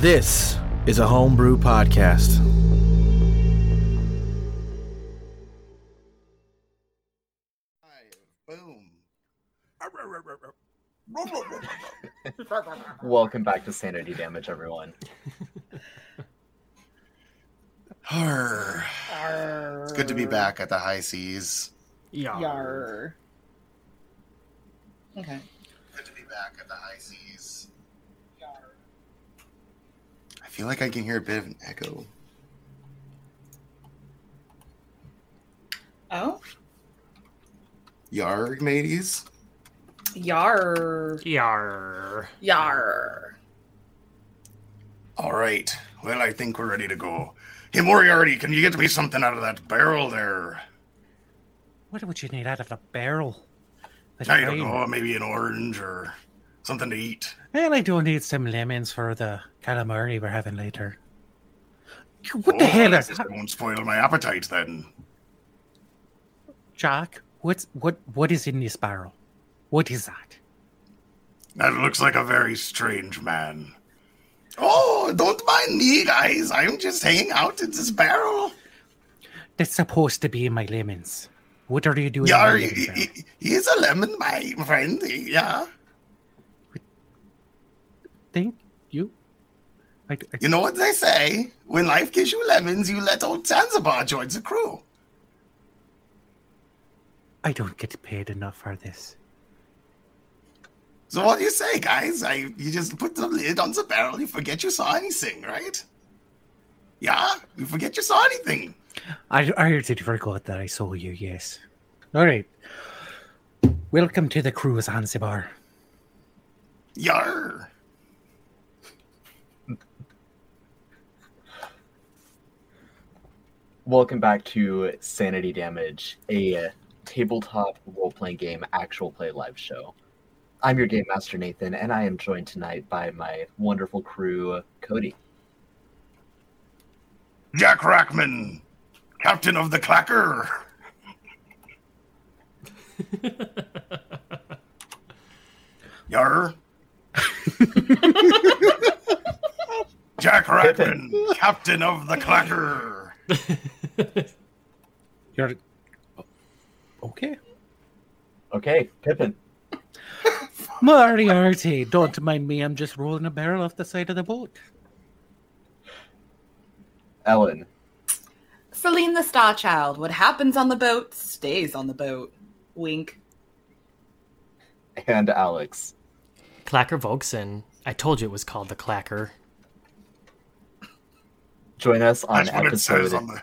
This is a homebrew podcast. Boom. Welcome back to Sanity Damage, everyone. Arr. It's good to be back at the high seas. Yar. Okay. Good to be back at the high seas. I feel like I can hear a bit of an echo. Oh. Yarg, mateys. Yar. Yar. Yar. All right. Well, I think we're ready to go. Hey, Moriarty, can you get me something out of that barrel there? What would you need out of the barrel? That's I don't fine. know, maybe an orange or something to eat. Well, I do need some lemons for the calamari we're having later. What the Oh, hell this is won't spoil my appetite then. Jack? What's what? What is in this barrel? What is that? That looks like a very strange man. Oh, don't mind me, guys. I'm just hanging out in this barrel. That's supposed to be in my lemons. What are you doing? Yeah, he- he's a lemon, my friend. Yeah. Thank you. I, I, You know what they say? When life gives you lemons, you let old Zanzibar join the crew. I don't get paid enough for this. So what do you say, guys? I you just put the lid on the barrel, you forget you saw anything, right? Yeah, you forget you saw anything. I, I did forgot that I saw you, yes. All right. Welcome to the cruise, Zanzibar. Yar. Welcome back to Sanity Damage, a tabletop role playing game actual play live show. I'm your game master, Nathan, and I am joined tonight by my wonderful crew, Cody, Jack Rackman, captain of the Clacker. Yar. Jack Rackman, captain of the Clacker. You're okay. Okay, Pippin, Moriarty, don't mind me. I'm just rolling a barrel off the side of the boat. Ellen, Celine the Star Child. What happens on the boat stays on the boat. Wink. and Alex. Clacker Volkson. I told you it was called the Clacker. Join us on That's what it says episode. on the.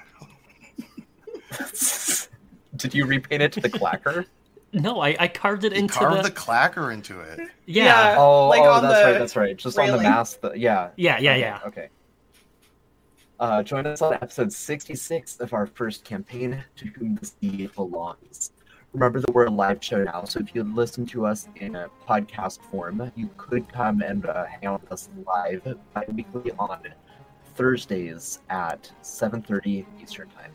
Did you repaint it to the clacker? No, I, I carved it He into carved the, the Clacker into it. yeah. Oh, Like oh on that's the right, that's right. Just on the mast. The, yeah. Yeah, yeah, Okay, yeah. Okay. Uh, join us on episode 66 of our first campaign, To Whom the Sea Belongs. Remember that we're a live show now, so if you listen to us in a podcast form, you could come and uh, hang out with us live bi-weekly on Thursdays at 7.30 Eastern Time.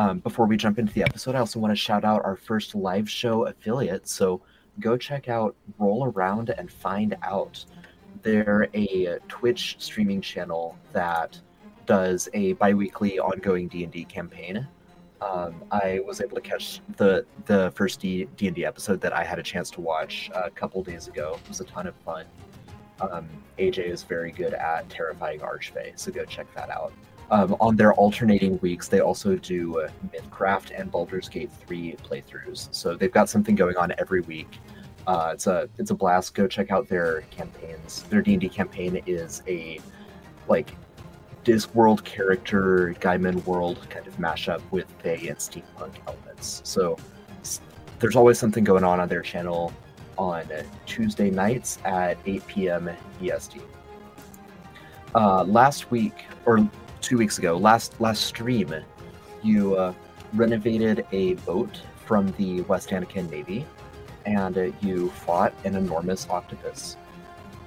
Um, before we jump into the episode, I also want to shout out our first live show affiliate, so go check out Roll Around and Find Out they're a Twitch streaming channel that does a bi-weekly ongoing D&D campaign. Um, I was able to catch the the first D and D episode that I had a chance to watch a couple days ago. It was a ton of fun. Um, AJ is very good at terrifying Archfey, so go check that out. Um, on their alternating weeks, they also do uh, Mythcraft and Baldur's Gate 3 playthroughs. So they've got something going on every week. Uh, it's a it's a blast. Go check out their campaigns. Their D and D campaign is a like Discworld character Gaiman world kind of mashup with Fae and steampunk elements. So there's always something going on on their channel on Tuesday nights at 8 p.m. EST. Uh, last week or two weeks ago, last last stream, you uh, renovated a boat from the West Anakin Navy, and uh, you fought an enormous octopus.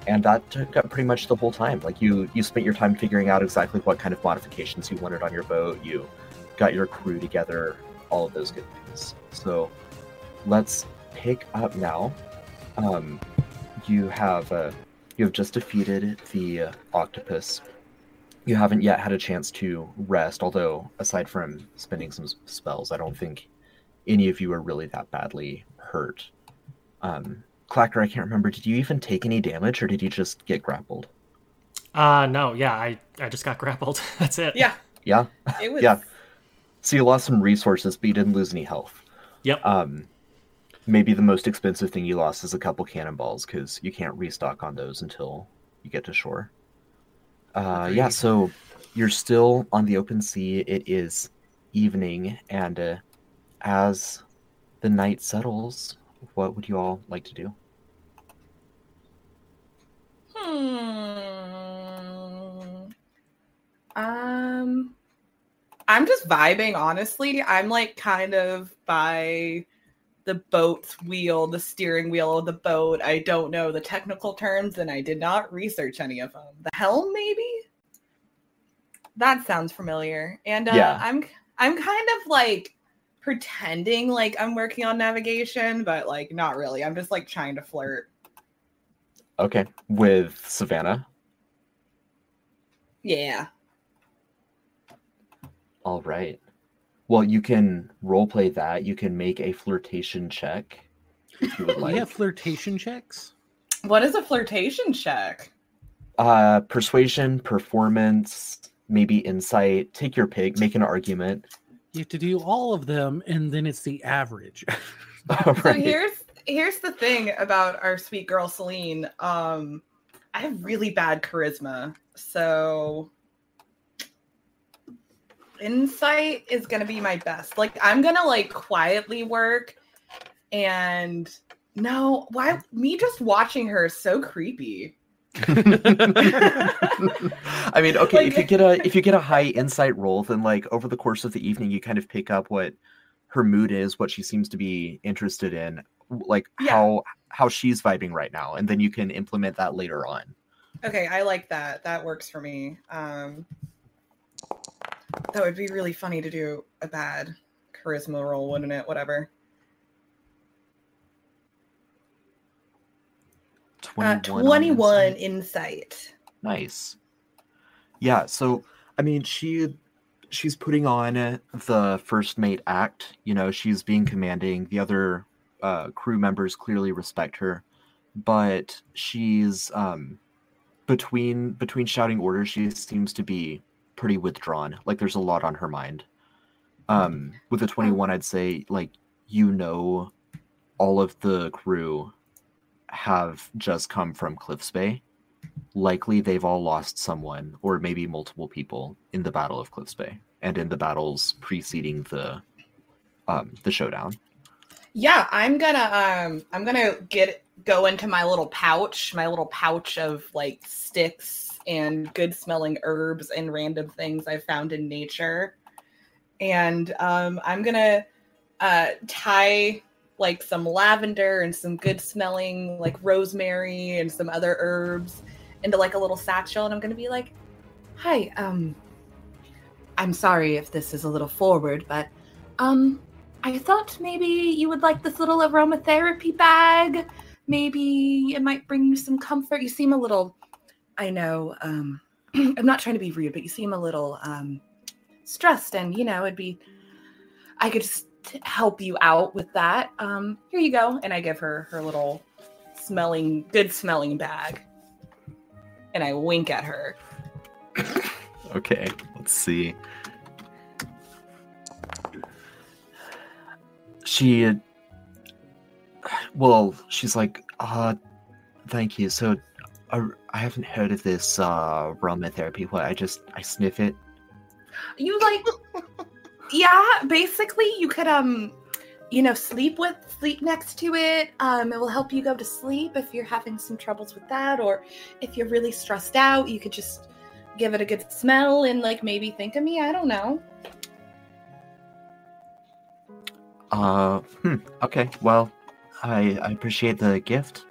And that took up pretty much the whole time. Like you, you spent your time figuring out exactly what kind of modifications you wanted on your boat. You got your crew together, all of those good things. So let's pick up now. Um, you have uh, You have just defeated the uh, octopus. You haven't yet had a chance to rest, although, aside from spending some spells, I don't think any of you are really that badly hurt. Um, Clacker, I can't remember. Did you even take any damage, or did you just get grappled? Uh no, yeah, I I just got grappled. That's it. Yeah, Yeah. it was. Yeah. So you lost some resources, but you didn't lose any health. Yep. Um, maybe the most expensive thing you lost is a couple cannonballs because you can't restock on those until you get to shore. Uh, yeah, so you're still on the open sea. It is evening, and uh, as the night settles, what would you all like to do? Hmm. Um, I'm just vibing. Honestly, I'm like kind of by the boat's wheel, the steering wheel of the boat. I don't know the technical terms, and I did not research any of them. The helm, maybe. That sounds familiar. And uh, Yeah. I'm I'm kind of like pretending like I'm working on navigation, but like not really. I'm just like trying to flirt. Okay, with Savannah. Yeah. All right. Well, you can roleplay that. You can make a flirtation check if you would We like. have flirtation checks. What is a flirtation check? Uh, persuasion, performance, maybe insight. Take your pick. Make an argument. You have to do all of them, and then it's the average. All So here's here's the thing about our sweet girl Celine. Um, I have really bad charisma, so insight is gonna be my best. Like I'm gonna like quietly work, and no, why me just watching her is so creepy. I mean, okay, Like- if you get a if you get a high insight roll, then like over the course of the evening, you kind of pick up what her mood is, what she seems to be interested in, like Yeah. how how she's vibing right now, and then you can implement that later on. Okay, I like that. That works for me. Um, that would be really funny to do a bad charisma roll, wouldn't it? Whatever. Uh, 21 on 21 insight. insight. Nice. Yeah, so I mean she she's putting on the first mate act, you know, she's being commanding. The other uh crew members clearly respect her, but she's um between between shouting orders she seems to be pretty withdrawn. Like there's a lot on her mind. Um with the 21 I'd say like you know all of the crew have just come from Cliffs Bay likely they've all lost someone or maybe multiple people in the battle of cliffs bay and in the battles preceding the um the showdown Yeah, I'm gonna um I'm gonna get go into my little pouch, my little pouch of like sticks and good smelling herbs and random things I found in nature. And um I'm gonna uh tie like some lavender and some good smelling like rosemary and some other herbs into like a little satchel and I'm gonna be like, Hi, um I'm sorry if this is a little forward, but um I thought maybe you would like this little aromatherapy bag. Maybe it might bring you some comfort. You seem a little, I know, um, I'm not trying to be rude, but you seem a little um, stressed, and you know, it'd be, I could just help you out with that. Um, here you go. And I give her her little smelling, good smelling bag. And I wink at her. okay let's see she well she's like uh thank you so i haven't heard of this uh aromatherapy what i just i sniff it You like, yeah, basically, you could, um, you know, sleep with, sleep next to it. Um, it will help you go to sleep if you're having some troubles with that, or if you're really stressed out, you could just give it a good smell and like maybe think of me. I don't know. uh hmm, okay well i i appreciate the gift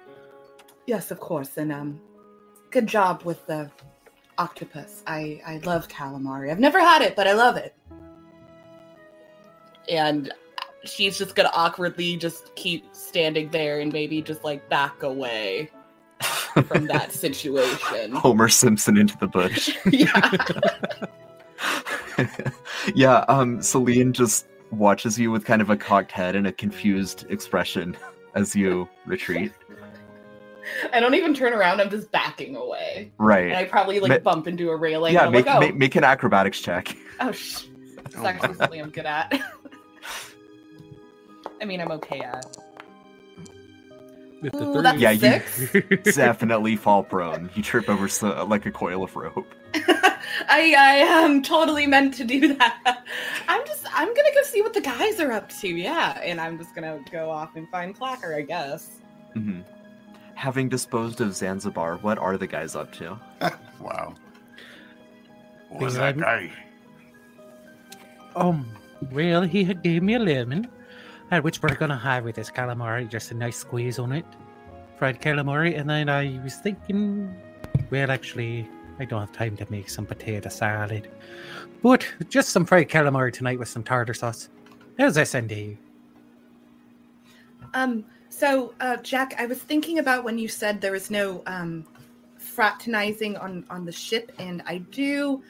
Yes, of course, and um, good job with the octopus. I I love calamari. I've never had it, but I love it. And she's just gonna awkwardly just keep standing there and maybe just like back away. from that situation. Homer Simpson into the bush. yeah. yeah, um, Celine just watches you with kind of a cocked head and a confused expression as you retreat. I don't even turn around. I'm just backing away, Right. and I probably like Ma- bump into a railing. yeah, make, like, oh, make make an acrobatics check. oh, sh- it's Oh, actually something I'm good at. I mean, I'm okay at. With the Ooh, that's Yeah, you- six. Definitely fall prone. You trip over so, like a coil of rope. I I am totally meant to do that. I'm just I'm gonna go see what the guys are up to. Yeah, and I'm just gonna go off and find Clacker, I guess. hmm Having disposed of Zanzibar, what are the guys up to? wow. What was that guy? Um, well, he had gave me a lemon, uh, which we're gonna have with this calamari, just a nice squeeze on it, fried calamari, and then I was thinking, well, actually, I don't have time to make some potato salad, but just some fried calamari tonight with some tartar sauce. How's that sound to you? Um, so uh, Jack, I was thinking about when you said there was no um, fraternizing on on the ship, and I do.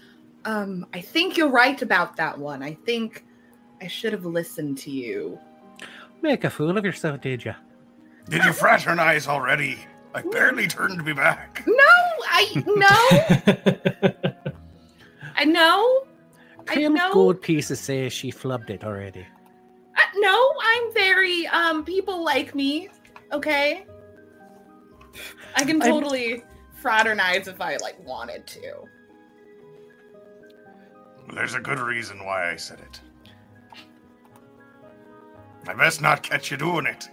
Um, I think you're right about that one. I think I should have listened to you. Make a fool of yourself, did you? Did you fraternize already? I barely turned me back. No, I no, I know. I Tim's know. gold pieces say she flubbed it already. No, I'm very um people like me. Okay. I can I'm- totally fraternize if I like wanted to. There's a good reason why I said it. I best not catch you doing it.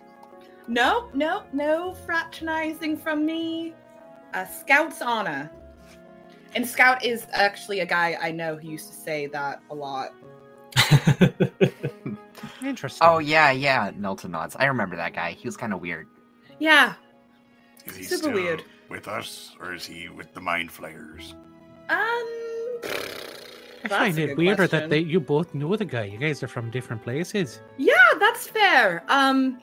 No, no, no fraternizing from me. Uh, Scout's honor. And Scout is actually a guy I know who used to say that a lot. Interesting. Oh yeah, yeah. Newton nods. I remember that guy. He was kind of weird. Yeah. Is he Super still weird. with us, or is he with the mind flayers? Um. I find a it good weirder question. that they you both know the guy. You guys are from different places. Yeah, that's fair. Um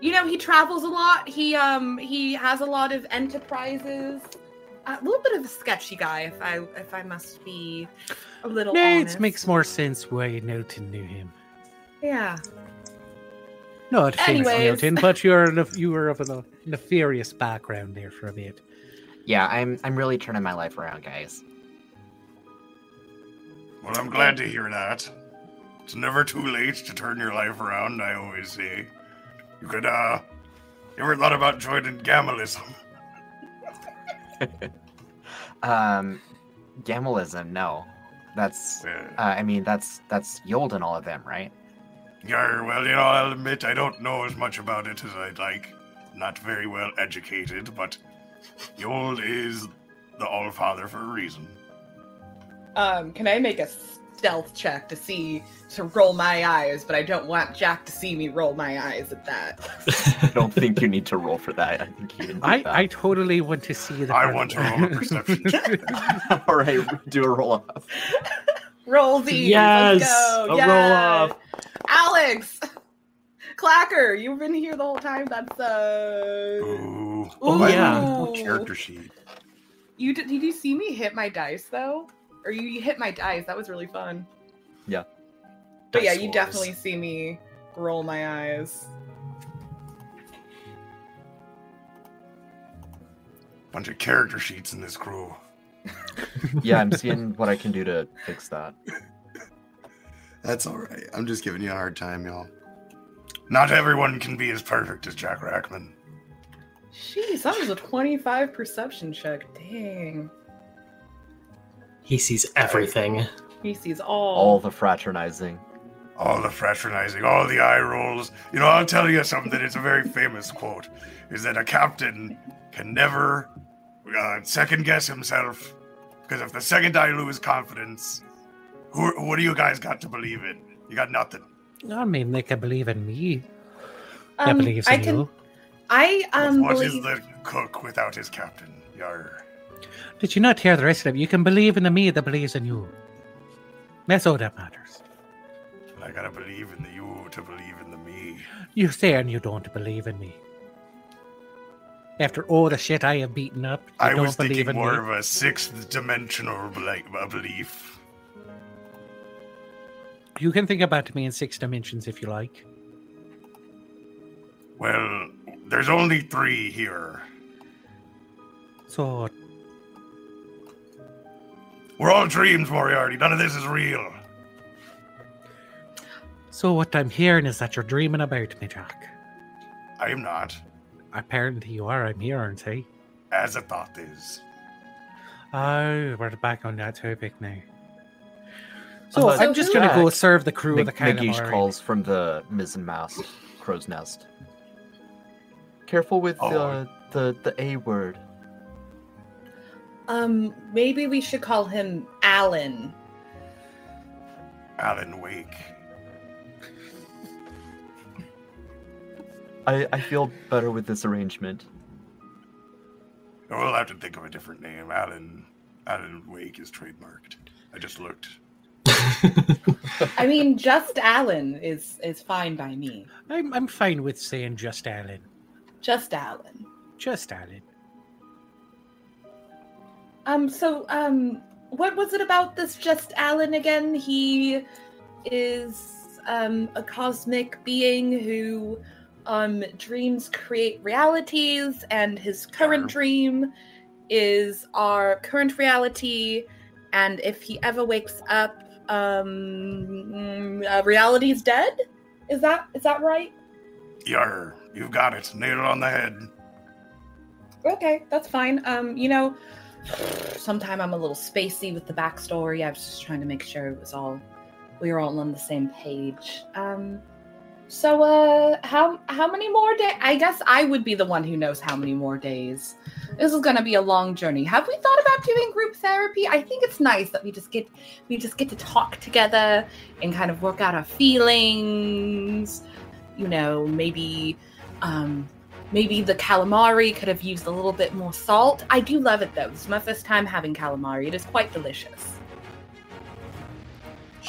you know, he travels a lot. He um he has a lot of enterprises. A little bit of a sketchy guy if I if I must be a little No, honest. it makes more sense why Newton knew him. Yeah. Not famous Anyways. Newton, but you're you were of a nefarious background there for a bit. Yeah, I'm I'm really turning my life around, guys. Well, I'm glad to hear that. It's never too late to turn your life around, I always say. You could, uh, you ever thought about joining Gamalism? Um, Gamalism, no. That's Uh, uh, I mean that's that's Yold and all of them, right? Yeah, well, you know, I'll admit I don't know as much about it as I'd like. Not very well educated, but Yold is the All Father for a reason. Um, can I make a stealth check to see to roll my eyes, but I don't want Jack to see me roll my eyes at that. I don't think you need to roll for that. I think you can do I, that. I totally want to see that. I want to roll a perception all right, do a roll off. Roll these. Yes, Let's go. a yes. roll off. Alex, Clacker, you've been here the whole time. That's uh. Ooh. Oh, yeah. No character sheet. You did? Did you see me hit my dice though? Or you, you hit my dice? That was really fun. Yeah. But yeah, you Wars. definitely see me roll my eyes. Bunch of character sheets in this crew. Yeah, I'm seeing what I can do to fix that. That's all right. I'm just giving you a hard time, y'all. Not everyone can be as perfect as Jack Rackman. Jeez, that was a 25 perception check. Dang. He sees everything. He sees All all. the fraternizing. All the fraternizing, all the eye rolls. You know, I'll tell you something. It's a very famous quote: is that a captain can never uh, second guess himself because if the second I lose confidence, who, what do you guys got to believe in? You got nothing. I mean, they can believe in me. They Um, believes I in can. you. I um what is believe. the cook without his captain? Yar. Did you not hear the rest of it? You can believe in the me that believes in you. That's all that matters. I gotta believe in the you to believe in the me. You say and you don't believe in me. After all the shit I have beaten up, you I don't was believe thinking in more me? of a sixth dimensional bel- a belief. You can think about me in six dimensions if you like. Well, there's only three here. So, We're all dreams, Moriarty. None of this is real. so what I'm hearing is that you're dreaming about me, Jack. I am not, Apparently you are. I'm here, aren't I? as a thought is. Oh, we're back on that topic now. So Uh, I'm just gonna go serve the crew of the Mc- McGeesh calls from the mizzen mast crow's nest. Careful with Oh. the, the the A word. Um, maybe we should call him Alan. Alan Wake. I, I feel better with this arrangement. We'll have to think of a different name. Alan Alan Wake is trademarked. I just looked. I mean, just Alan is is fine by me. I'm I'm fine with saying just Alan. Just Alan. Just Alan. Um, so, um, what was it about this just Alan again? He is um a cosmic being who um dreams create realities, and his current Sure. dream is our current reality. And if he ever wakes up, um, mm, uh, reality is dead. Is that is that right? Yar, you've got it. Nailed it on the head. Okay, that's fine. Um, you know, sometime I'm a little spacey with the backstory. I was just trying to make sure it was all we were all on the same page. Um, so uh, how how many more days? I guess I would be the one who knows how many more days. This is gonna be a long journey. Have we thought about doing group therapy? I think it's nice that we just get we just get to talk together and kind of work out our feelings. You know, maybe um maybe the calamari could have used a little bit more salt. I do love it though. This is my first time having calamari. It is quite delicious.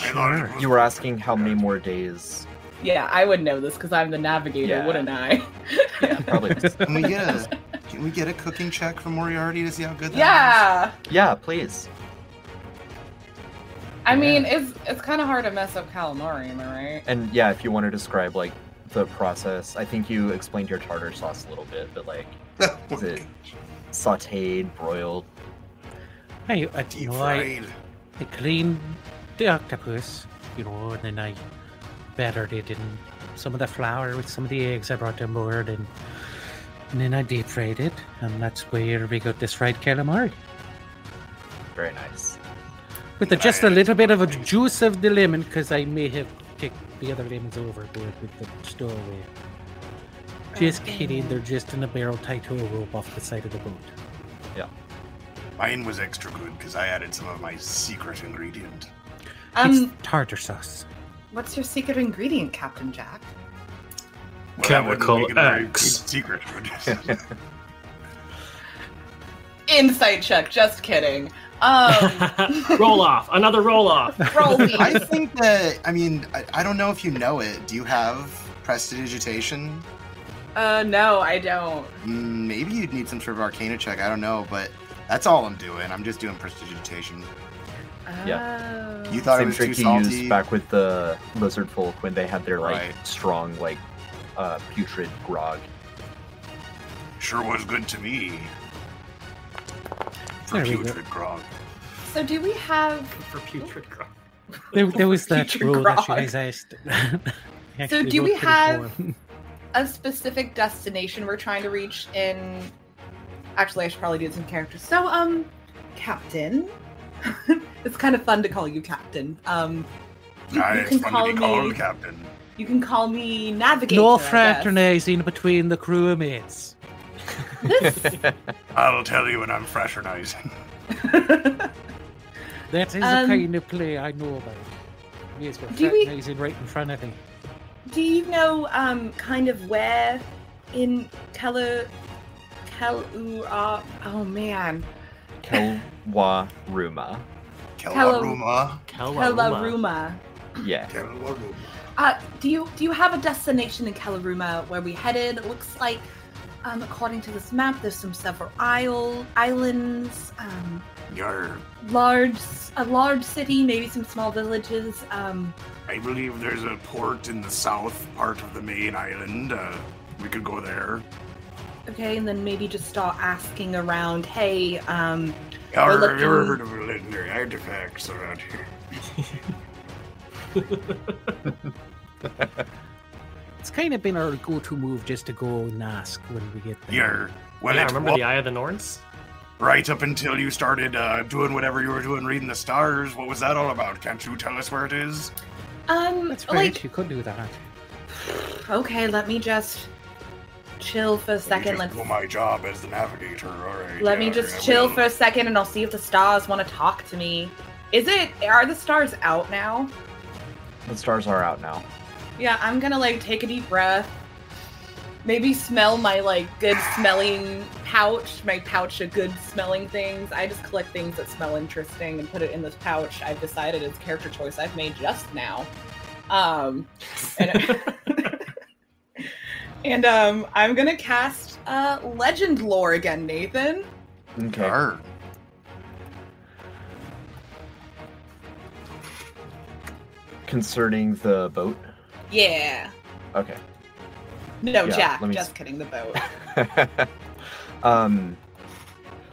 I thought it Sure. You were asking how many more days. Yeah, I would know this because I'm the navigator, Yeah. wouldn't I? Yeah, probably. Can we get a can we get a cooking check from Moriarty to see how good that is? yeah. yeah, please. I mean, it's it's kind of hard to mess up calamari, am I right? And yeah, if you want to describe like the process, I think you explained your tartar sauce a little bit, but like oh is it sautéed, broiled? I, I, you know, I. I cleaned the octopus, you know, and then I battered it in some of the flour with some of the eggs I brought on board, and, and then I deep fried it, and that's where we got this fried calamari. Very nice. With the, just a little bit of a juice of the lemon, because I may have kicked the other lemons overboard with the stowaway. Just kidding, they're just in a barrel tied to a rope off the side of the boat. Yeah. Mine was extra good because I added some of my secret ingredient. Um, it's tartar sauce. What's your secret ingredient, Captain Jack? Well, that wouldn't Chemical make it a very X. secret. Insight check. Just kidding. Um, roll off. Another roll off. roll these. I think that I mean I, I don't know if you know it. Do you have prestidigitation? Uh, no, I don't. Mm, Maybe you'd need some sort of arcana check. I don't know, but that's all I'm doing. I'm just doing prestidigitation. Yeah. Oh. You thought it Same was trick too you salty. used back with the lizard folk when they had their like Right. strong like uh putrid grog. sure was good to me. For There we go. putrid grog. So do we have? For putrid grog? There, there was that Future rule that you grog. guys asked. So do we have a specific destination we're trying to reach in actually i should probably do some characters so um captain it's kind of fun to call you captain um you, you it's can fun call to be me captain. you can call me navigator no I guess. fraternizing between the crewmates. I'll tell you when I'm fraternizing. That is the Um, kind of play I know about. Yes, we're Do we- fraternizing right in front of me. do you know um kind of where in Kelu Kelura oh man Kelwaruma. Kelaruma. Kelaruma Yeah. Kelaruma. uh do you do you have a destination in Kelaruma where we headed it looks like um, according to this map, there's some several isle islands, um, Yar. large a large city, maybe some small villages. Um, I believe there's a port in the south part of the main island. Uh, we could go there. Okay, and then maybe just start asking around. Hey, um, Yar, We're have you ever heard of legendary artifacts around here? It's kind of been our go-to move just to go and ask when we get there. Yar. Well, yeah, remember wa- the Eye of the Norns? right up until you started uh, doing whatever you were doing, reading the stars. What was that all about? Can't you tell us where it is? um, That's right. like you could do that. okay, let me just chill for a Let me second. just Let's do my job as the navigator. All right. let me just I chill will. for a second, and I'll see if the stars want to talk to me. Is it? Are the stars out now? The stars are out now. Yeah, I'm gonna like take a deep breath. Maybe smell my like good smelling pouch, my pouch of good smelling things. I just collect things that smell interesting and put it in this pouch. I've decided it's character choice I've made just now. Um, and, and um, I'm gonna cast uh, Legend Lore again, Nathan. Okay. Yar. Concerning the boat. Yeah. Okay. No, Yeah, Jack. let me Just kidding. The boat. um,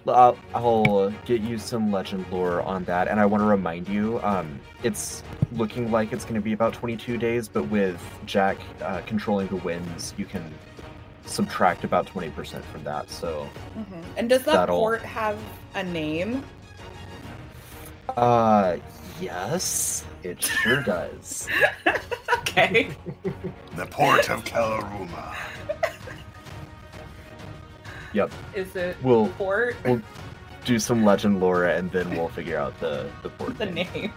l- I'll, I'll get you some legend lore on that, and I want to remind you, um, it's looking like it's going to be about 22 days, but with Jack uh, controlling the winds, you can subtract about 20% from that. So, Mhm. And does that That'll- port have a name? uh, yes, it sure does. Okay. The port of Kalaruma. Yep, Is it we'll port? we'll do some legend lore, and then we'll figure out the the port. the name. name.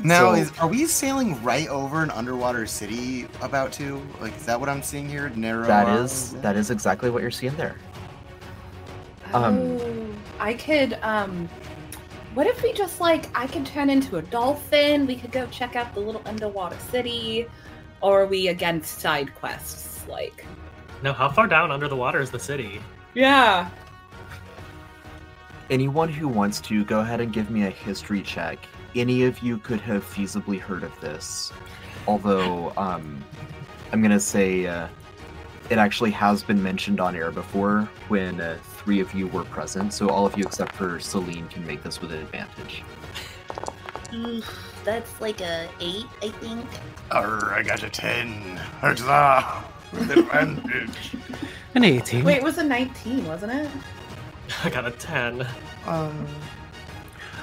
Now, So- is are we sailing right over an underwater city about to? Like, is that what I'm seeing here? Narrow. That is that is exactly what you're seeing there. Um, oh, I could. Um, what if we just like I could turn into a dolphin? We could go check out the little underwater city, or are we against side quests? Like, No, how far down under the water is the city? yeah, Anyone who wants to, go ahead and give me a history check. Any of you could have feasibly heard of this. Although, um, I'm gonna say uh, it actually has been mentioned on air before when uh, three of you were present, so all of you except for Celine can make this with an advantage. That's like a eight, I think. Arr, I got a 10. Huzzah! With advantage. An 18. wait, it was a nineteen, wasn't it? I got a 10.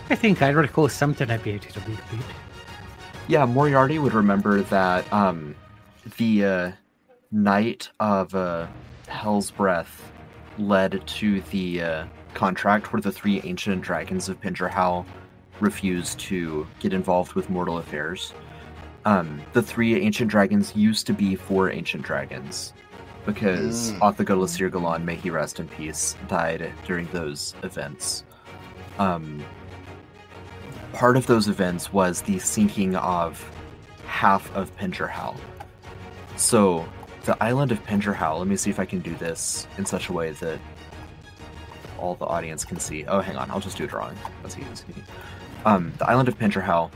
I think I recall something I beat it a little bit. Yeah, Moriarty would remember that um, the uh, night of uh, Hell's Breath led to the uh, contract where the three ancient dragons of Pingerhow refused to get involved with mortal affairs. Um, the three ancient dragons used to be four ancient dragons because Mm. Othagala Sirgalon, may he rest in peace, died during those events. Um, part of those events was the sinking of half of Pingerhow. So, the island of Pingerhow, let me see if I can do this in such a way that all the audience can see. Oh, hang on, I'll just do a drawing. That's easy. Um, the island of Pingerhow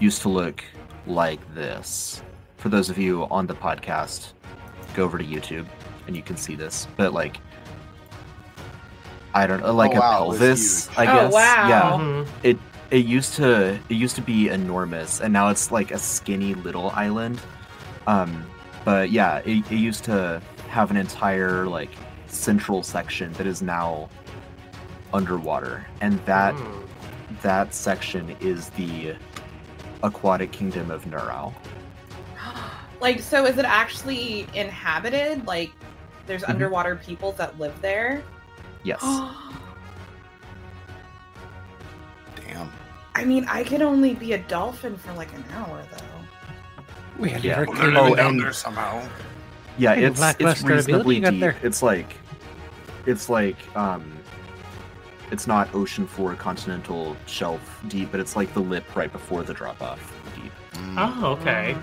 used to look like this. For those of you on the podcast, go over to YouTube and you can see this. But like, I don't know, like Oh, a wow, it was pelvis, huge. I Oh, guess. wow. Yeah Mhm. it it used to it used to be enormous and now it's like a skinny little island um but yeah it, it used to have an entire like central section that is now underwater and that Mm. that section is the aquatic kingdom of Nurau. Like, so is it actually inhabited? Like, there's Mhm. underwater peoples that live there? yes Damn. I mean, I could only be a dolphin for like an hour, though. Well, Yeah. you're Well, clear. Oh, down and- there somehow. yeah Hey, it's it's reasonably deep there. it's like it's like um it's not ocean floor continental shelf deep but it's like the lip right before the drop off deep Mm. Oh, okay.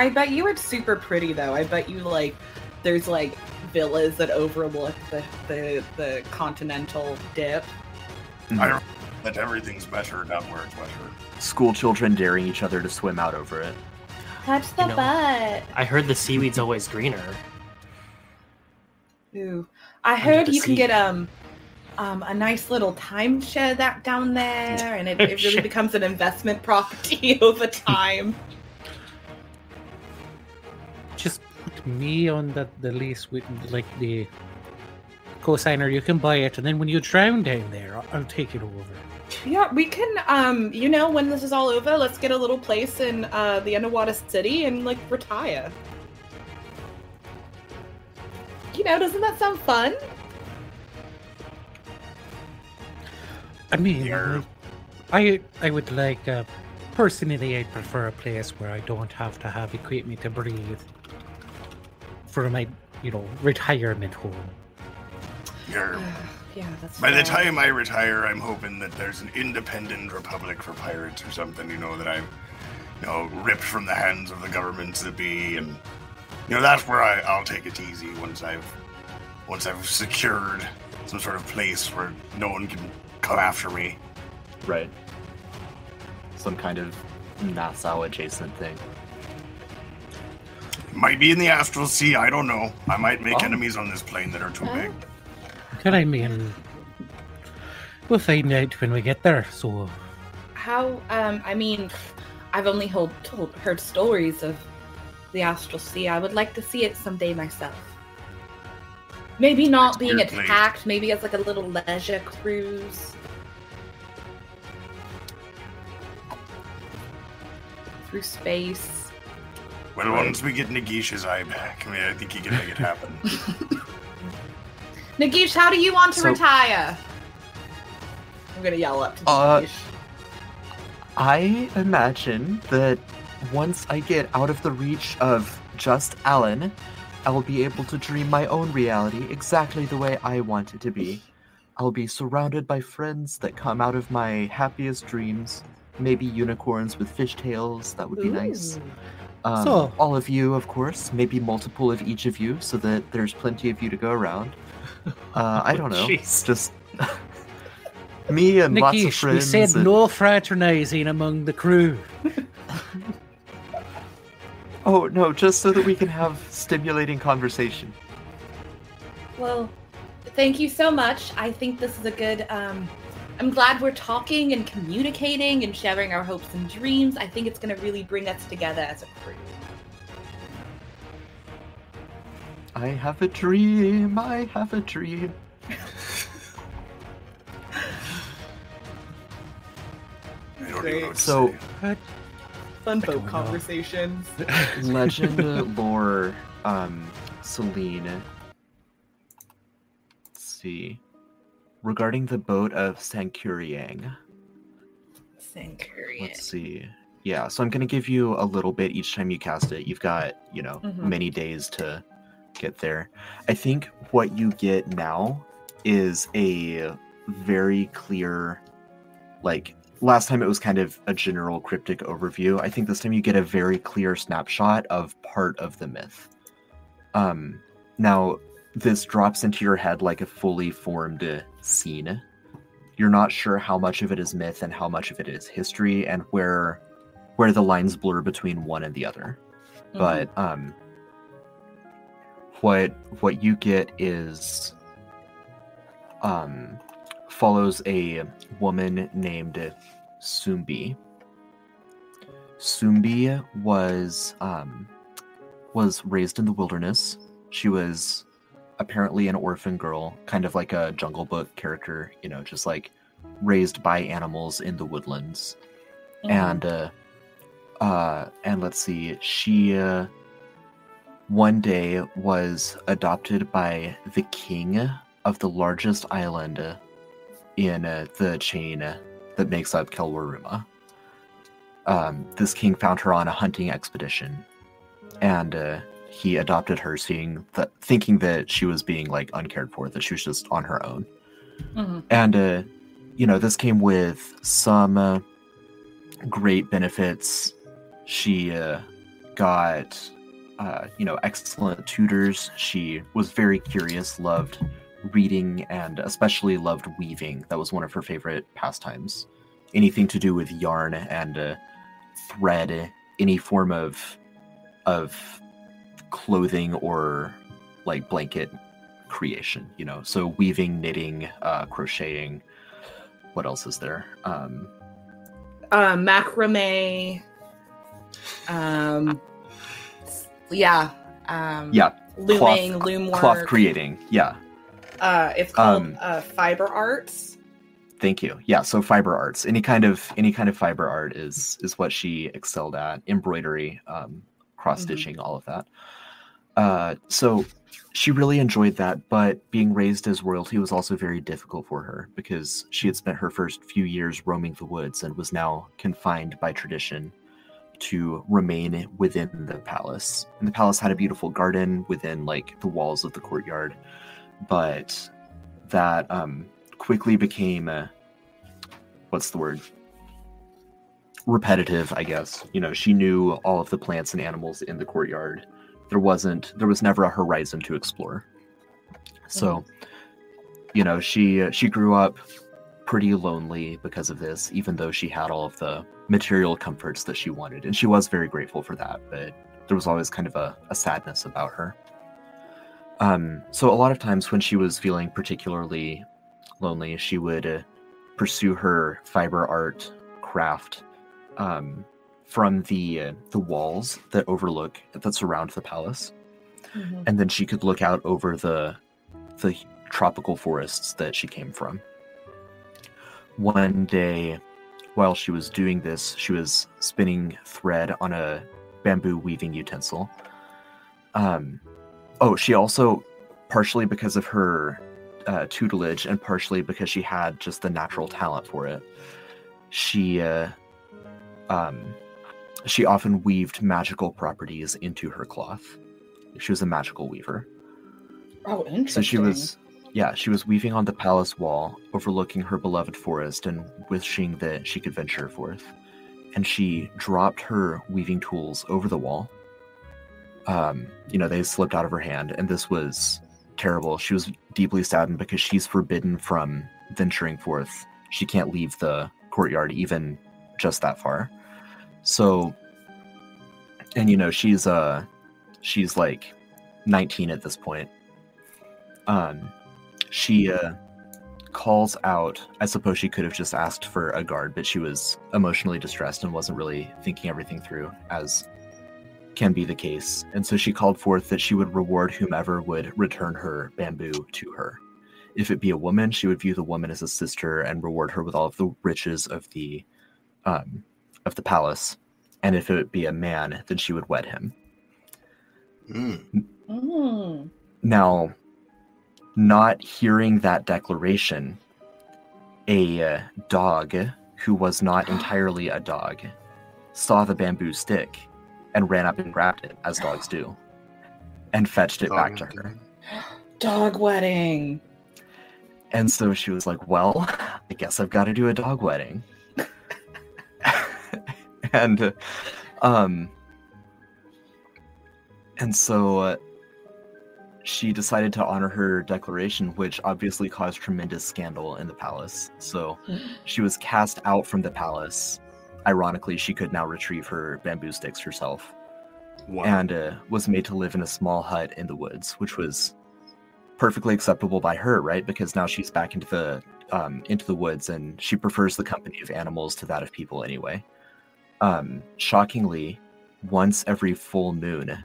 I bet you it's super pretty though. I bet you like there's like villas that overlook the the, the continental dip. I don't that everything's better down where it's better. School children daring each other to swim out over it. Touch the You know- butt. I heard the seaweed's always greener. Ooh. I heard the you can sea. get um um a nice little timeshare that down there and it, it really Timeshare. becomes an investment property over time. Me on the, the lease with like the cosigner. You can buy it, and then when you drown down there, I'll, I'll take it over. Yeah, we can um you know when this is all over, let's get a little place in uh the underwater city and like retire. You know, doesn't that sound fun? I mean, Yeah. I I would like uh, personally, I'd prefer a place where I don't have to have equipment to breathe for my you know retirement home. You're, yeah, that's by the time I retire, I'm hoping that there's an independent republic for pirates or something. You know that I've, you know, ripped from the hands of the governments that be, and you know that's where I, I'll take it easy once I've, once I've secured some sort of place where no one can come after me. Right. Some kind of Nassau adjacent thing. Might be in the astral sea. I don't know. I might make Oh. enemies on this plane that are too big. And I mean, we'll find out when we get there. So How um I mean I've only hold, told heard stories of the astral sea. I would like to see it someday myself. Maybe not being Seriously. attacked, maybe as like a little leisure cruise. Through space. Well, once we get Nagisha's eye back, I mean, I think he can make it happen. Nagish, how do you want to So- retire? I'm gonna yell up to Uh, Nagish. I imagine that once I get out of the reach of just Alan, I will be able to dream my own reality exactly the way I want it to be. I'll be surrounded by friends that come out of my happiest dreams. Maybe unicorns with fishtails, that would be nice. Ooh. Um, So- all of you, of course, maybe multiple of each of you, so that there's plenty of you to go around. Uh, I don't know. Jeez. Just me and lots of Nikish, we said and- no fraternizing among the crew. Oh no, just so that we can have stimulating conversation. Well, thank you so much. I think this is a good. Um, I'm glad we're talking and communicating and sharing our hopes and dreams. I think it's going to really bring us together as a crew. I have a dream. I have a dream. I don't even know what to So- Fun I don't boat conversations. Legend lore, um, Celine. Let's see. Regarding the boat of Sangkuriang. Sankurian. Let's see. Yeah, so I'm gonna give you a little bit each time you cast it. You've got, you know, Mhm. many days to get there. I think what you get now is a very clear, like last time it was kind of a general cryptic overview. I think this time you get a very clear snapshot of part of the myth. Um, now this drops into your head like a fully formed uh, scene you're not sure how much of it is myth and how much of it is history and where where the lines blur between one and the other but um what what you get is um follows a woman named Sumbi. Sumbi was um was raised in the wilderness. She was apparently an orphan girl, kind of like a Jungle Book character, you know, just like raised by animals in the woodlands. Mhm. And uh uh and let's see, she uh one day was adopted by the king of the largest island in uh, the chain that makes up Kelwaruma. Um, this king found her on a hunting expedition, and uh, he adopted her, seeing that, thinking that she was being like uncared for, that she was just on her own. Mhm. And uh, you know, this came with some uh, great benefits. she uh, got, uh, you know, excellent tutors. She was very curious, loved reading, and especially loved weaving. That was one of her favorite pastimes. Anything to do with yarn and uh, thread, any form of of clothing or like blanket creation. You know, so weaving, knitting, uh, crocheting. What else is there? Um, Uh, macrame. Um, yeah. Um, yeah, Looming, cloth, loom work. cloth creating. Yeah, Uh, it's called Um, uh, fiber arts. thank you. Yeah, so fiber arts, any kind of any kind of fiber art is is what she excelled at. Embroidery, um, cross stitching, all of that. Uh, so she really enjoyed that, but being raised as royalty was also very difficult for her because she had spent her first few years roaming the woods and was now confined by tradition to remain within the palace. And the palace had a beautiful garden within like the walls of the courtyard, but that um, quickly became uh, what's the word? Repetitive, I guess. You know, she knew all of the plants and animals in the courtyard. There wasn't, there was never a horizon to explore. So, you know, she she grew up pretty lonely because of this, even though she had all of the material comforts that she wanted, and she was very grateful for that. But there was always kind of a, a sadness about her. Um, so a lot of times when she was feeling particularly lonely, she would uh, pursue her fiber art craft um, from the uh, the walls that overlook that surround the palace, Mhm. and then she could look out over the the tropical forests that she came from. One day, while she was doing this, she was spinning thread on a bamboo weaving utensil. Um, oh, she also, partially because of her uh, tutelage and partially because she had just the natural talent for it, she uh, um, she often weaved magical properties into her cloth. She was a magical weaver. Oh, interesting. So she was, yeah, she was weaving on the palace wall, overlooking her beloved forest and wishing that she could venture forth. And she dropped her weaving tools over the wall. Um, you know, they slipped out of her hand, and this was terrible. She was deeply saddened because she's forbidden from venturing forth. She can't leave the courtyard even just that far. So, and you know, she's uh, she's like 19 at this point um, she uh, calls out. I suppose she could have just asked for a guard, but she was emotionally distressed and wasn't really thinking everything through, as can be the case. And so she called forth that she would reward whomever would return her bamboo to her. If it be a woman, she would view the woman as a sister and reward her with all of the riches of the um, of the palace. And if it be a man, then she would wed him. Mm. Mm. Now, not hearing that declaration, a uh, dog who was not entirely a dog saw the bamboo stick and ran up and grabbed it, as dogs do, and fetched it back to her. Dog wedding. And so she was like, Well, I guess I've got to do a dog wedding. and, um, and so uh, she decided to honor her declaration, which obviously caused tremendous scandal in the palace. So she was cast out from the palace. Ironically, she could now retrieve her bamboo sticks herself Wow. and uh, was made to live in a small hut in the woods, which was perfectly acceptable by her, right? Because now she's back into the um, into the woods, and she prefers the company of animals to that of people anyway. Um, shockingly, once every full moon,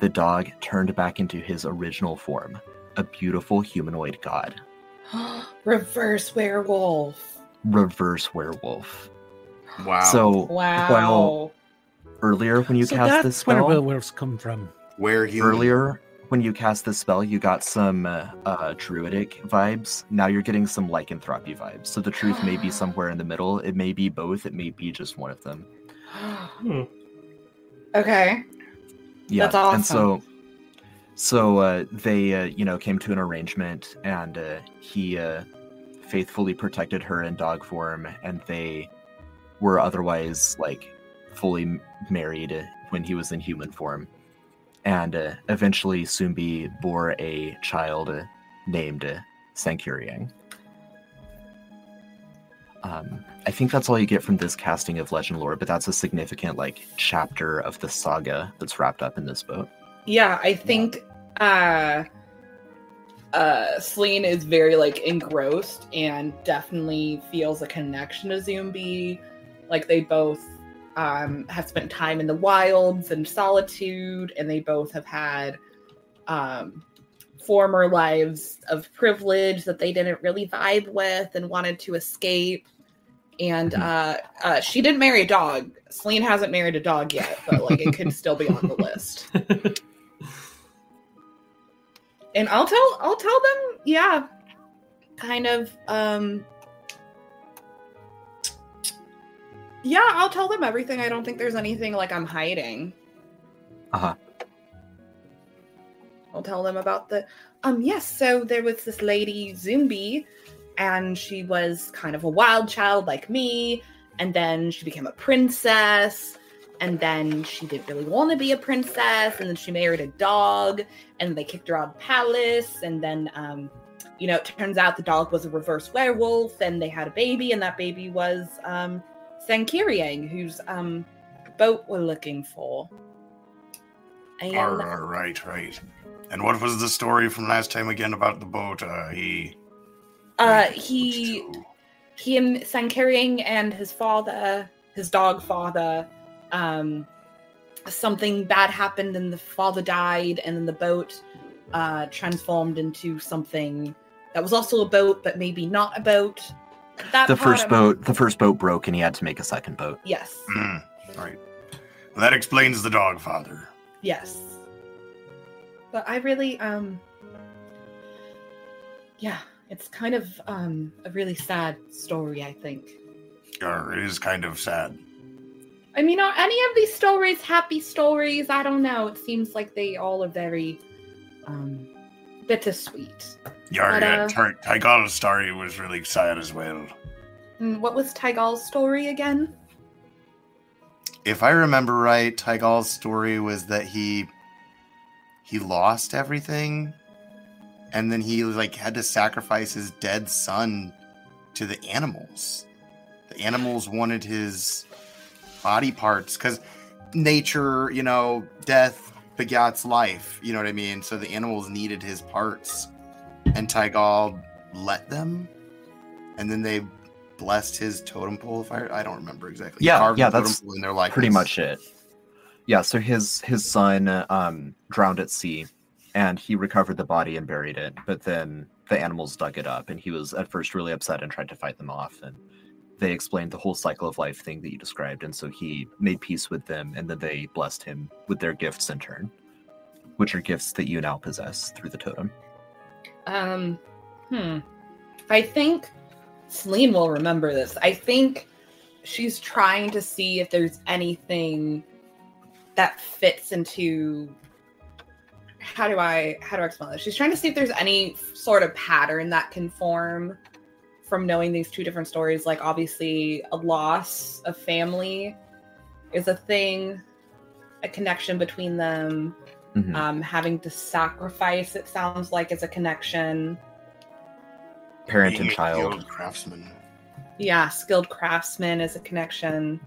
the dog turned back into his original form, a beautiful humanoid god, Reverse werewolf. reverse werewolf. wow. So Wow. Well, earlier when you so cast that's this where spell, werewolves come from. where human? earlier when you cast this spell you got some uh, uh, druidic vibes now you're getting some lycanthropy vibes so the truth may be somewhere in the middle it may be both it may be just one of them Hmm. okay. yeah That's awesome. and so so uh, they uh, you know came to an arrangement and uh, he uh, faithfully protected her in dog form and they were otherwise like fully married when he was in human form, and uh, eventually Sumbi bore a child uh, named uh, Sangkuriang. Um, I think that's all you get from this casting of legend lore, but that's a significant like chapter of the saga that's wrapped up in this boat. Yeah, I think uh uh Celine is very like engrossed and definitely feels a connection to Sumbi. Like they both um have spent time in the wilds and solitude and they both have had um former lives of privilege that they didn't really vibe with and wanted to escape. And Mhm. uh, uh, she didn't marry a dog. Celine hasn't married a dog yet, but like it could still be on the list. and I'll tell I'll tell them, yeah, kind of um Yeah, I'll tell them everything. I don't think there's anything like I'm hiding. Uh-huh. I'll tell them about the um yes, so there was this lady Sumbi and she was kind of a wild child like me and then she became a princess and then she didn't really want to be a princess and then she married a dog and they kicked her out of the palace and then um you know it turns out the dog was a reverse werewolf and they had a baby and that baby was um Sangkuriang whose um boat we're looking for and All right, right, right. And what was the story from last time again about the boat? Uh, he. uh he he and Sangkuriang and his father, his dog father, um, something bad happened and the father died, and then the boat uh, transformed into something that was also a boat, but maybe not a boat. That The first I'm- boat, the first boat broke, and he had to make a second boat. Yes, Hmm, right. Well, that explains the dog father. Yes. But I really, um, yeah, it's kind of um a really sad story. I think. Or it is kind of sad. I mean, are any of these stories happy stories? I don't know. It seems like they all are very um bittersweet. Yeah, But, yeah. uh, Ty- Tygal's story was really sad as well. Mm, What was Tygal's story again? If I remember right, Tygal's story was that he he lost everything and then he like had to sacrifice his dead son to the animals. The animals wanted his body parts cuz nature, you know, death begats life, you know what I mean? So the animals needed his parts and Tygal let them and then they blessed his totem pole if I, I don't remember exactly. Yeah, yeah, the that's pole in their likeness. Pretty much it. Yeah. So his his son um, drowned at sea, and he recovered the body and buried it. But then the animals dug it up, and he was at first really upset and tried to fight them off. And they explained the whole cycle of life thing that you described, and so he made peace with them, and then they blessed him with their gifts in turn, which are gifts that you now possess through the totem. Um, hmm. I think Celine will remember this. I think she's trying to see if there's anything that fits into how do I how do I explain this? She's trying to see if there's any sort of pattern that can form from knowing these two different stories. Like obviously a loss of family is a thing, a connection between them Mhm. um, having to sacrifice it sounds like is a connection Parent Being and child. skilled craftsman. yeah skilled craftsman is a connection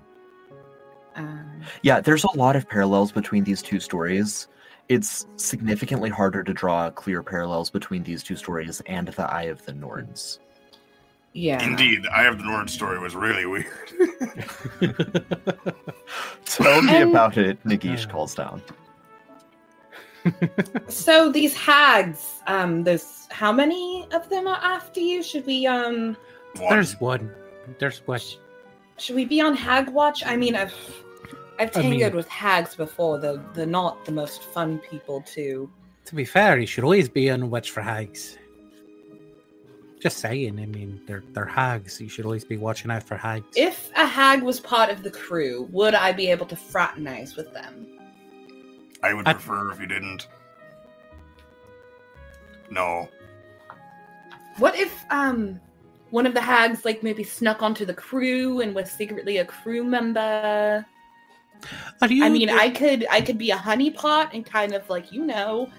um, Yeah, there's a lot of parallels between these two stories. It's significantly harder to draw clear parallels between these two stories and the Eye of the Norns. yeah Indeed, the Eye of the North story was really weird. Tell me And- about it, Nagish calls down. so these hags um there's how many of them are after you should we um One. There's one. There's one. should we be on hag watch i mean i've i've I mean- with hags before they're, they're not the most fun people to To be fair, you should always be on watch for hags. Just saying. I mean, they're they're hags. You should always be watching out for hags. if a hag was part of the crew would i be able to fraternize with them I would I- prefer if you didn't. No. What if um one of the hags like maybe snuck onto the crew and was secretly a crew member? Are you, I mean, I could I could be a honeypot and kind of like you know,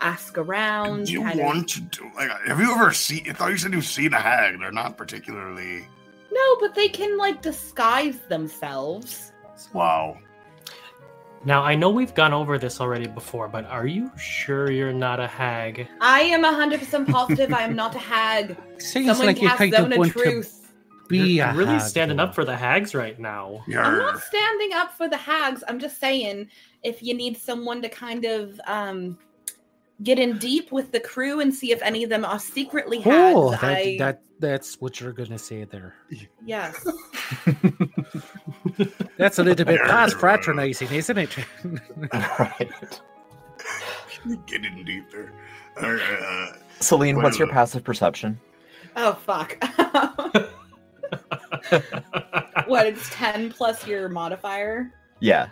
ask around. Do you kind of- want to do like? Have you ever seen? I thought you said you've seen a hag. They're not particularly. No, but they can like disguise themselves. Wow. Now, I know we've gone over this already before, but are you sure you're not a hag? I am hundred percent positive I am not a hag. seems Someone like you cast kind Zone of of want Truth. to be You're a really hag, standing though. up for the hags right now. I'm not standing up for the hags. I'm just saying if you need someone to kind of um get in deep with the crew and see if any of them are secretly hags. Oh, that, I that that's what you're gonna say there. yes. That's a little bit past Yeah. fraternizing, isn't it? right. Get in deep deeper. Uh, Celine, what's your passive perception? Oh fuck. what? It's ten plus your modifier. Yeah.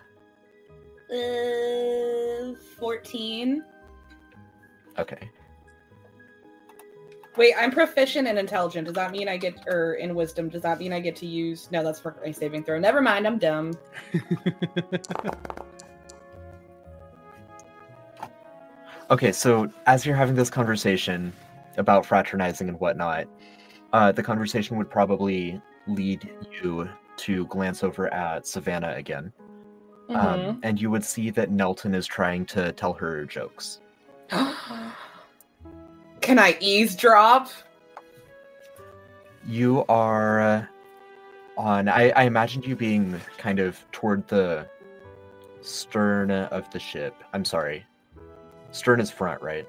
Uh, fourteen. Okay. Wait, I'm proficient in intelligence. Does that mean I get, or in wisdom? Does that mean I get to use? No, that's for my saving throw. Never mind. I'm dumb. Okay, so as you're having this conversation about fraternizing and whatnot, uh, the conversation would probably lead you to glance over at Savannah again. Mm-hmm. Um, and you would see that Newton is trying to tell her jokes. Can I eavesdrop? You are uh, on. I, I imagined you being kind of toward the stern of the ship. I'm sorry. Stern is front, right?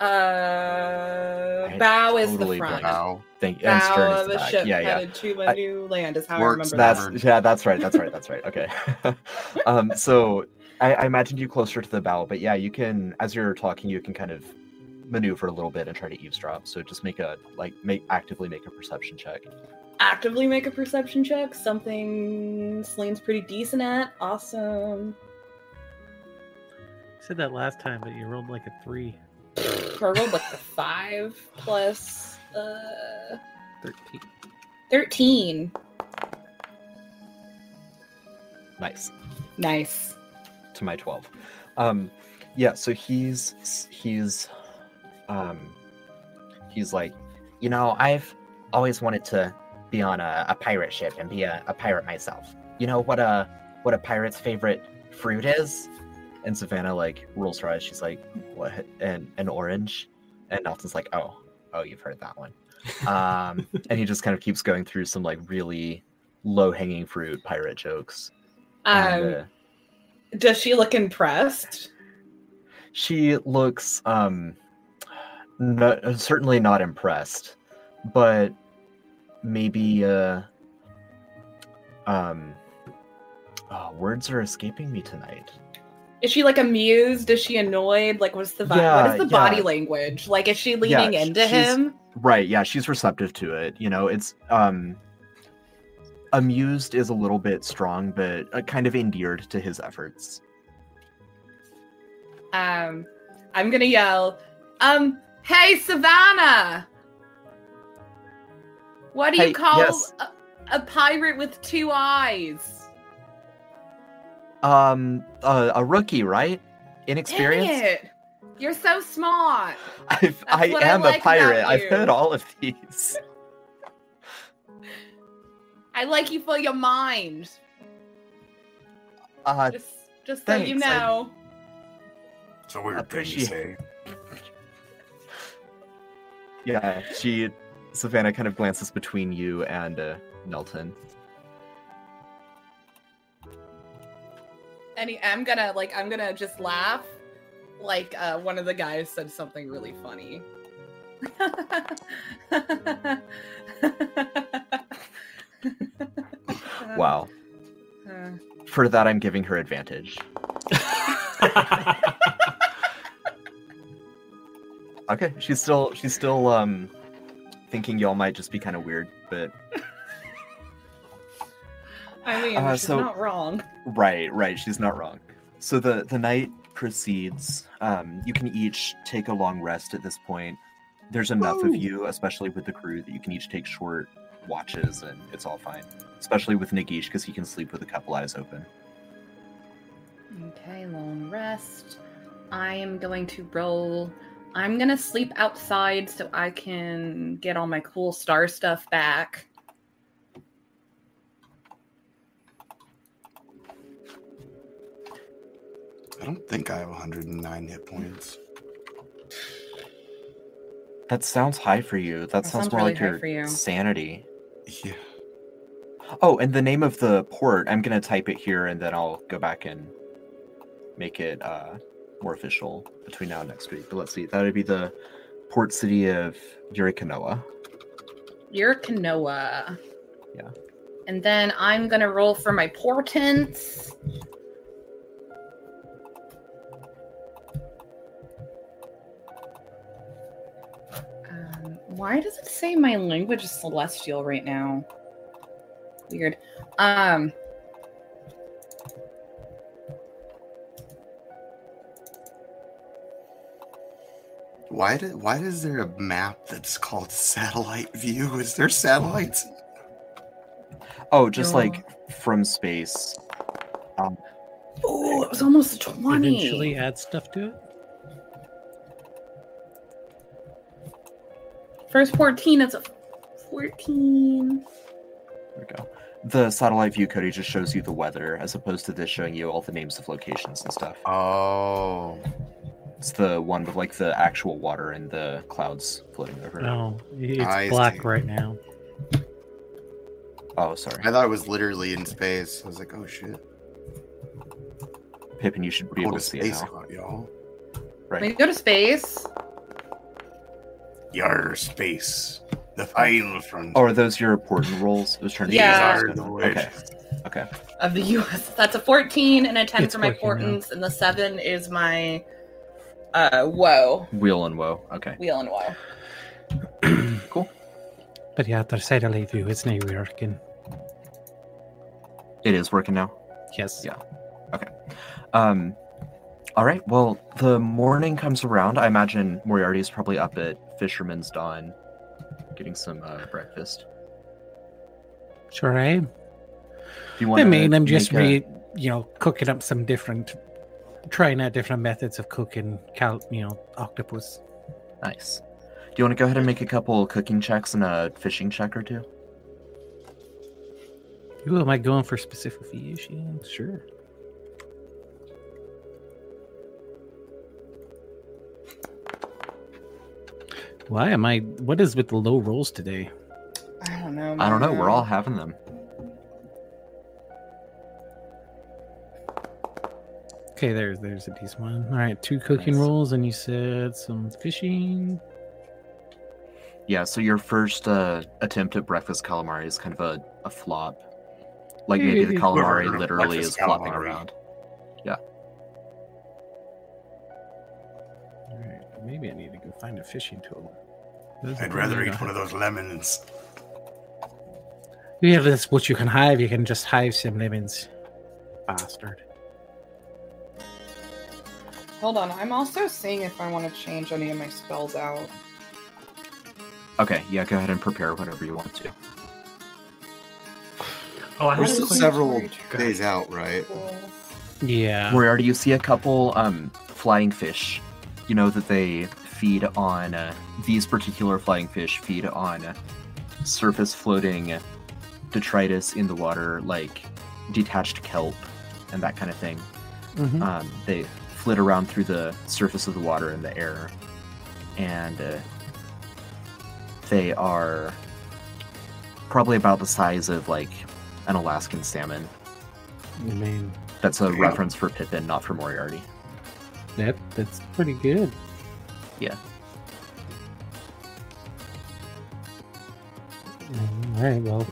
Uh, I bow is totally the front. blanked. wow. Thank and Bow stern is of the back. ship Yeah, yeah. headed to a I- new land is how I remember That's that. Yeah, that's right. That's right. That's right. Okay. um, so I, I imagined you closer to the bow, but yeah, you can as you're talking, you can kind of maneuver a little bit and try to eavesdrop. So just make a like make actively make a perception check. Actively make a perception check. Something Celine's pretty decent at. Awesome. said that last time, but you rolled like a three. I rolled like a five plus uh 13. thirteen. Nice. Nice. To my 12 um yeah so he's he's um he's like You know, I've always wanted to be on a, a pirate ship and be a, a pirate myself. You know what a what a pirate's favorite fruit is? and savannah like rolls her eyes. She's like what? And an orange. And newton's like oh oh you've heard that one. Um and he just kind of keeps going through some like really low hanging fruit pirate jokes. And, Um, uh, does she look impressed? she looks um no, certainly not impressed but maybe uh um oh, words are escaping me tonight Is she like amused? Is she annoyed? Like, what's the vibe? Yeah, what is the body language? Like, is she leaning sh- into him? right yeah she's receptive to it you know it's um amused is a little bit strong but uh, kind of endeared to his efforts Um, I'm gonna yell, um, hey Savannah! What do Hey, you call yes. a, a pirate with two eyes? um uh, a rookie right inexperienced it! You're so smart. I've, i am like a pirate i've heard all of these I like you for your mind. uh Just, just so you thanks, I- know. It's a weird thing to say. Yeah, she Savannah kind of glances between you and uh, Newton. And I'm gonna like, I'm gonna just laugh, like uh, one of the guys said something really funny. Wow. Uh, For that, I'm giving her advantage. Okay, she's still she's still um thinking y'all might just be kind of weird, but I mean, Uh, she's so- not wrong. right, right, she's not wrong. So the the night proceeds. Um, you can each take a long rest at this point. There's enough of you, especially with the crew, that you can each take short watches, and it's all fine. Especially with Nagish, because he can sleep with a couple eyes open. Okay, long rest. I am going to roll. I'm gonna sleep outside so I can get all my cool star stuff back. I don't think I have 109 hit points. That sounds high for you. That, That sounds, sounds more really like your for you. sanity. Yeah. Oh, and the name of the port, I'm gonna type it here and then I'll go back and make it uh more official between now and next week. But let's see, that would be the port city of Yurikanoa. You're Yeah. And then I'm gonna roll for my portents. Why does it say my language is celestial right now? Weird. Um, Why did why is there a map that's called satellite view? Is there satellites? Oh, just No. like from space. Um, oh, it was almost a twenty. Eventually add stuff to it. First fourteen is a fourteen. there we go. The satellite view, Cody, just shows you the weather as opposed to this showing you all the names of locations and stuff. Oh. It's the one with like the actual water and the clouds floating over. it. No, it's I black see. right now. Oh, sorry. I thought it was literally in space. I was like, oh shit. Pippin, you should be Go able to to see it space, now. y'all. Let me Right. go to space. Yar space. The final frontier. Oh, are those your important roles? I was trying to Yeah. These are figure the out. ways. Okay. Okay. of the US. That's a 14 and a 10 It's for my working now. and the 7 is my uh woe. Wheel and woe. Okay. Wheel and woe. Cool. But yeah, the leave you. It's not working. It is working now. Yes. Yeah. Okay. Um, all right. Well, the morning comes around. I imagine Moriarty is probably up at Fisherman's Dawn, getting some uh, breakfast. Sure, I am. You want? I mean, I'm just re, you know, cooking up some different, trying out different methods of cooking, cal, you know, octopus. nice. Do you want to go ahead and make a couple cooking checks and a fishing check or two? Ooh, am I going for specification? Sure. Why am I? What is with the low rolls today? I don't know. I don't know. We're all having them. Okay, there's there's a decent one. All right, two cooking Nice. rolls, and you said some fishing. Yeah. So your first uh, attempt at breakfast calamari is kind of a, a flop. Like maybe the calamari Breakfast literally is flopping calamari. around. Yeah. All right, maybe I need to go find a fishing tool. Those are I'd rather eat one of those lemons. Yeah, that's what you can hive. You can just hive some lemons, bastard. Hold on. I'm also seeing if I want to change any of my spells out. Okay. Yeah. Go ahead and prepare whatever you want to. Oh, I We're still several days out, right? Cool. Yeah. Moriarty, you see a couple um, flying fish. You know that they feed on uh, these particular flying fish feed on surface floating detritus in the water, like detached kelp and that kind of thing. Mhm. Um, they flit around through the surface of the water in the air, and uh, they are probably about the size of like an Alaskan salmon. I mean, That's a reference for Pippin, not for Moriarty. that that's pretty good. Yeah. All right. Well,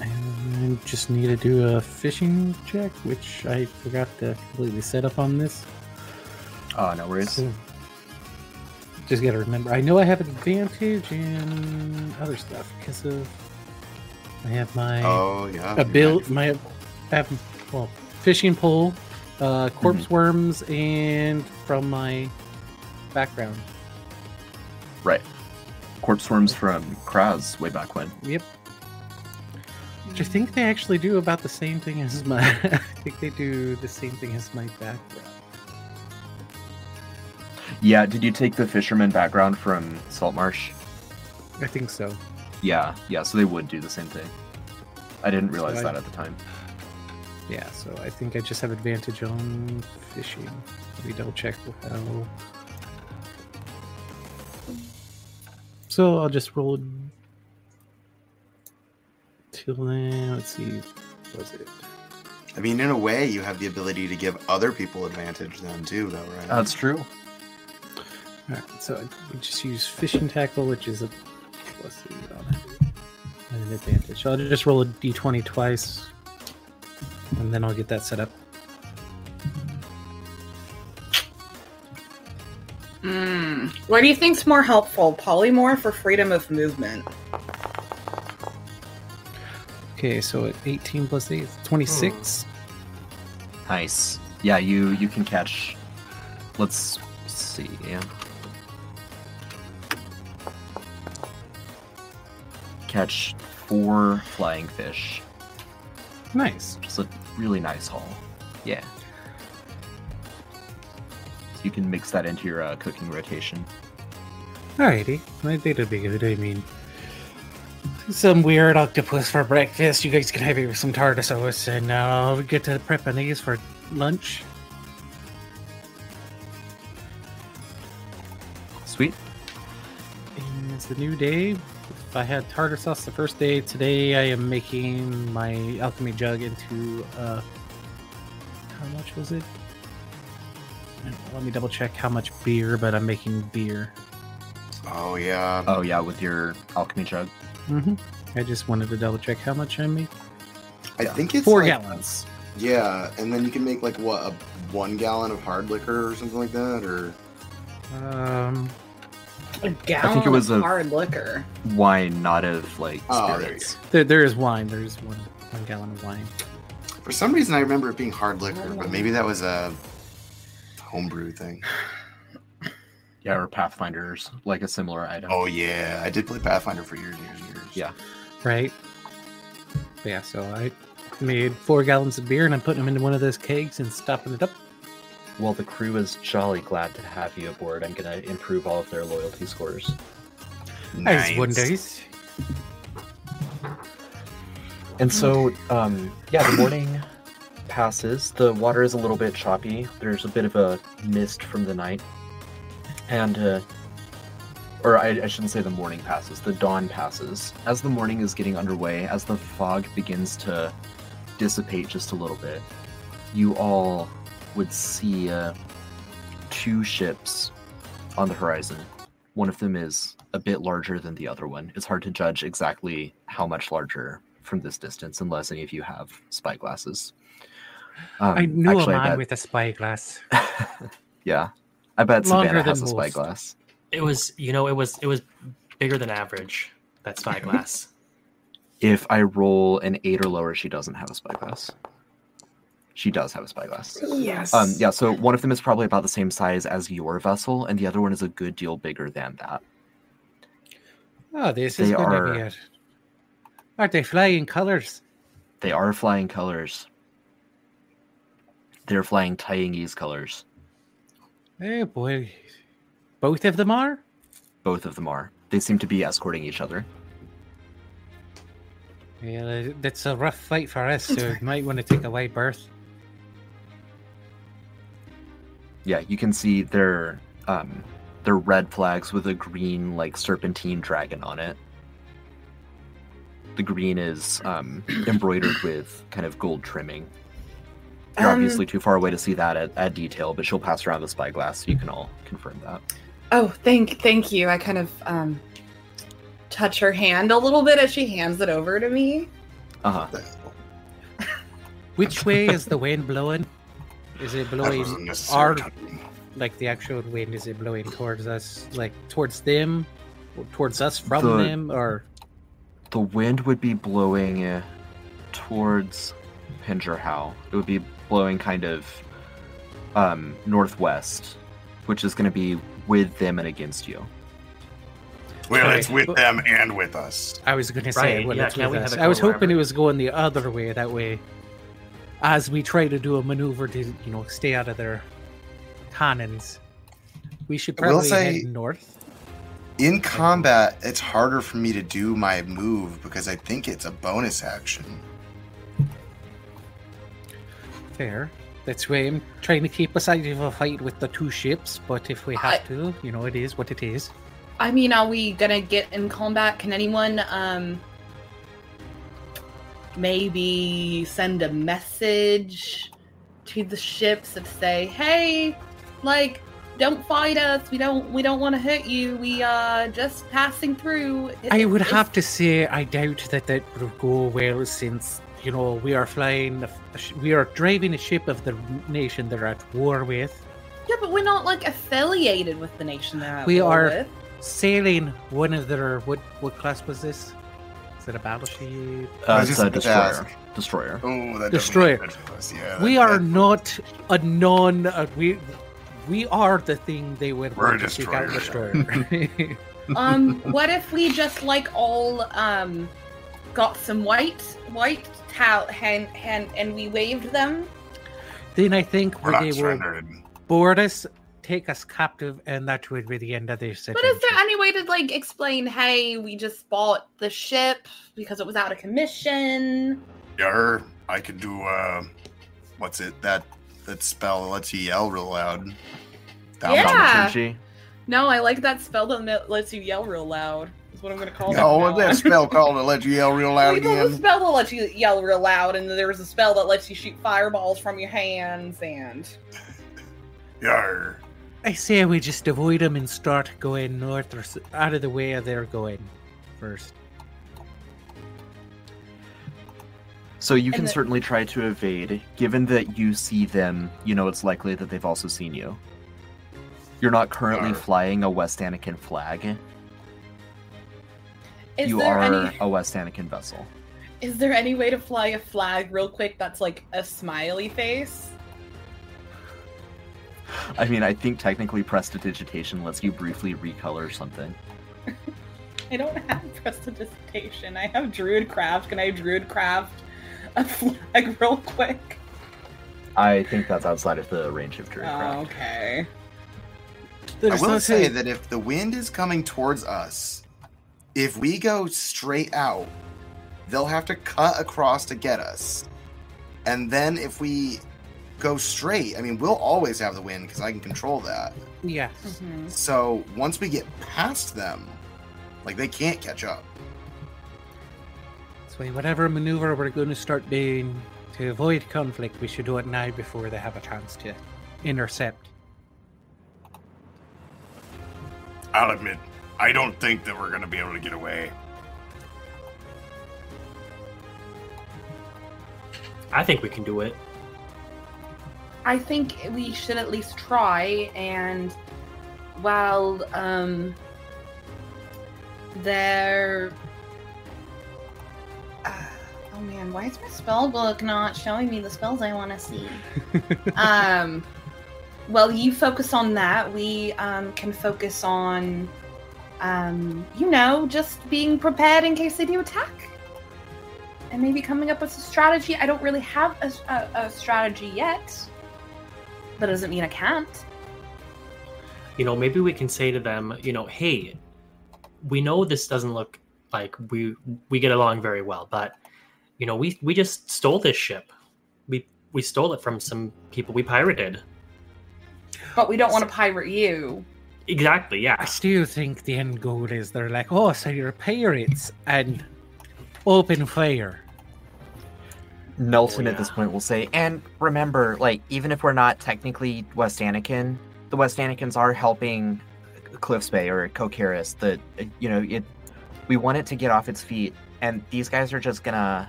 I just need to do a fishing check, which I forgot to completely set up on this. Oh, no worries. So, just gotta remember. I know I have advantage and other stuff because of I have my Oh yeah. a build my I have well fishing pole, uh, corpse worms, and from my background. Right. Corpse worms from Kraz way back when. Yep. Which I think they actually do about the same thing as my. I think they do the same thing as my background. Yeah, did you take the fisherman background from Saltmarsh? I think so. Yeah, yeah, so they would do the same thing. I didn't So realize I- that at the time. Yeah, so I think I just have advantage on fishing. Let me double check how. So I'll just roll. Till then, let's see. Was it? I mean, in a way, you have the ability to give other people advantage then too, though, right? That's true. Alright, so I just use fishing tackle, which is a plus eight on it. And an advantage. So I'll just roll a d20 twice. And then I'll get that set up. Hmm. What do you think's more helpful, polymorph or freedom of movement? Okay, so at 18 plus 8, it's 26. Nice. Yeah, you you can catch. Let's see. Yeah. Catch four flying fish. Nice. Just a really nice haul. Yeah. You can mix that into your uh, cooking rotation. Alrighty, I think it'll be good. I mean, some weird octopus for breakfast. You guys can have it with some tartar sauce, and uh, I'll get to prepping these for lunch. Sweet. And it's a new day. If I had tartar sauce the first day, today I am making my alchemy jug into. Uh, how much was it? Let me double check how much beer, but I'm making beer. Oh yeah. Oh yeah, with your alchemy jug. hmm I just wanted to double check how much I make. I think it's Four like- gallons. Yeah, and then you can make like what a one gallon of hard liquor or something like that, or Um, A gallon I think it was of a- hard liquor. Wine, not of like Oh, there spirits. there, there is wine. There's one one gallon of wine. for some reason I remember it being hard liquor, but maybe that was a homebrew thing. Yeah, or Pathfinders, like a similar item. Oh yeah, I did play Pathfinder for years, and years, and years. Yeah. right? But yeah, so I made four gallons of beer and I'm putting them into one of those kegs and stopping it up. Well, the crew is jolly glad to have you aboard. I'm gonna improve all of their loyalty scores. Nice wonders. And so, um, yeah, the morning passes. The water is a little bit choppy. There's a bit of a mist from the night. And, uh, or I, I shouldn't say the morning passes, the dawn passes. As the morning is getting underway, as the fog begins to dissipate just a little bit, you all would see uh, two ships on the horizon. One of them is a bit larger than the other one. It's hard to judge exactly how much larger from this distance, unless any of you have spyglasses. Um, I knew actually, a I man bet- with a spyglass. yeah, I bet Longer Savannah than has a most. spyglass. It was, you know, it was it was bigger than average. That spyglass. If I roll an eight or lower, she doesn't have a spyglass. She does have a spyglass. Yes. Um, yeah, so one of them is probably about the same size as your vessel, and the other one is a good deal bigger than that. Oh, this is They going to are- be it. Are they flying colors? They are flying colors. They're flying Taiyangese colors. Oh boy. Both of them are? Both of them are. They seem to be escorting each other. Yeah, that's a rough fight for us, so you might want to take a wide berth. Yeah, you can see their um their red flags with a green like serpentine dragon on it. The green is um embroidered with kind of gold trimming. You're Um, obviously too far away to see that at, at detail, but she'll pass around the spyglass so you can all confirm that. Oh, thank thank you. I kind of um touch her hand a little bit as she hands it over to me. Uh-huh. Which way is the wind blowing? Is it blowing our like the actual wind? Is it blowing towards us, like towards them, or towards us from The- them, or The wind would be blowing uh, towards Pingerhow. It would be blowing kind of um, northwest, which is going to be with them and against you. Well, Okay, it's with but- them and with us. I was going to say, Right, well, yeah, it's with we us. have I was hoping it was going the other way. That way, as we try to do a maneuver to, you know, stay out of their cannons, we should I will probably say- head north. In combat, it's harder for me to do my move because I think it's a bonus action. Fair. That's why I'm trying to keep us out of a fight with the two ships. But if we have I- to, you know, it is what it is. I mean, are we gonna get in combat? Can anyone um maybe send a message to the ships of say, hey, like, don't fight us. We don't we don't want to hurt you. We are just passing through. I would have to say I doubt that that would go well since you know we are flying, a f- a sh- we are driving a ship of the nation they're at war with. Yeah, but we're not like affiliated with the nation they're at We war are- with. Sailing one of their what what class was this? Is it a battleship? Uh, was it's a destroyer. ask. Destroyer. Oh, that Destroyer. doesn't look good for us, Yeah, we are that- not a non. Uh, we we are the thing they would We're a want to seek out destroyer. destroyer. um what if we just like all um got some white white towel hand hand and we waved them then I think We're they not will board us, take us captive, and that would be the end of this. but is there any way to like explain hey we just bought the ship because it was out of commission Yar, I could do uh, what's it that that spell that lets you yell real loud. That Yeah. one. No i like that spell that lets you yell real loud is what i'm gonna call it Oh, from what's now that spell called that lets you yell real loud Well, there's a spell that lets you yell real loud, and there's a spell that lets you shoot fireballs from your hands, and yar. I say we just avoid them and start going north or out of the way they're going first. So you And can the- certainly try to evade. Given that you see them, you know it's likely that they've also seen you. You're not currently Arr. flying a West Anakin flag. Is you there are any a West Anakin vessel. is there any way to fly a flag real quick that's like a smiley face? I mean, I think technically prestidigitation lets you briefly recolor something. I don't have prestidigitation. I have druid craft. Can I druid craft a flag real quick? I think that's outside of the range of Oh, Druidcraft. okay. I will say that if the wind is coming towards us, if we go straight out, they'll have to cut across to get us. And then if we go straight, I mean, we'll always have the wind because I can control that. Yes. Mhm. So once we get past them, like they can't catch up. So whatever maneuver we're going to start doing to avoid conflict, we should do it now before they have a chance to intercept. I'll admit, I don't think that we're gonna be able to get away. I think we can do it. I think we should at least try, and while um, they're. Uh, oh man, why is my spell book not showing me the spells I want to see? um, well, you focus on that. We um, can focus on, um, you know, just being prepared in case they do attack. And maybe coming up with a strategy. I don't really have a, a, a strategy yet. That doesn't mean I can't. You know, maybe we can say to them, you know, hey, we know this doesn't look like we we get along very well, but you know, we we just stole this ship. We we stole it from some people we pirated. But we don't want to pirate you. Exactly, yeah. I still think the end goal is they're like, oh, so you're pirates and open fire. Nelson Oh, at this point will say, and remember, like, even if we're not technically West Anakin, the West Anakins are helping Cliffs Bay or Kokiris. The you know, it we want it to get off its feet, and these guys are just gonna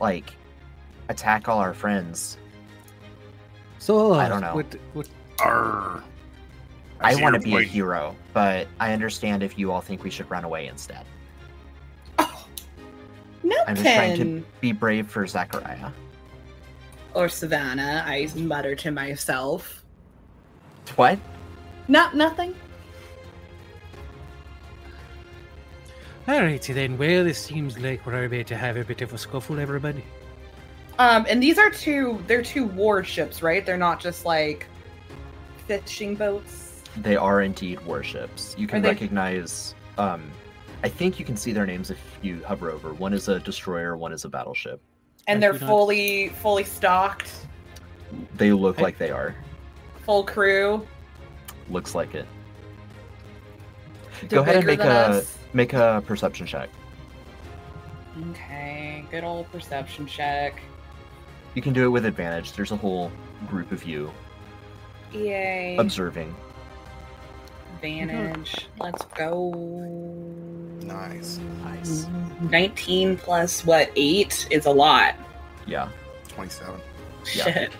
like attack all our friends. So I don't know. What, what, Arr. I, want to your be a hero, but I understand if you all think we should run away instead. no I'm just trying to be brave for Zachariah. or Savannah, I mutter to myself. What? Not nothing. Alrighty then. Well, it seems like we're about to have a bit of a scuffle, everybody. Um, and these are two. They're two warships, right? They're not just like fishing boats. They are indeed warships. You can they- recognize. Um, I think you can see their names if you hover over. One is a destroyer. One is a battleship. And I they're do not- fully fully stocked, They look I- like they are. full crew. Looks like it. They're Go ahead and make a us. make a perception check. Okay, good old perception check. You can do it with advantage. There's a whole group of you Yay. observing. Advantage. Let's go. Nice. Nice. 19 plus what? 8 is a lot. Yeah. 27. Yeah. Shit.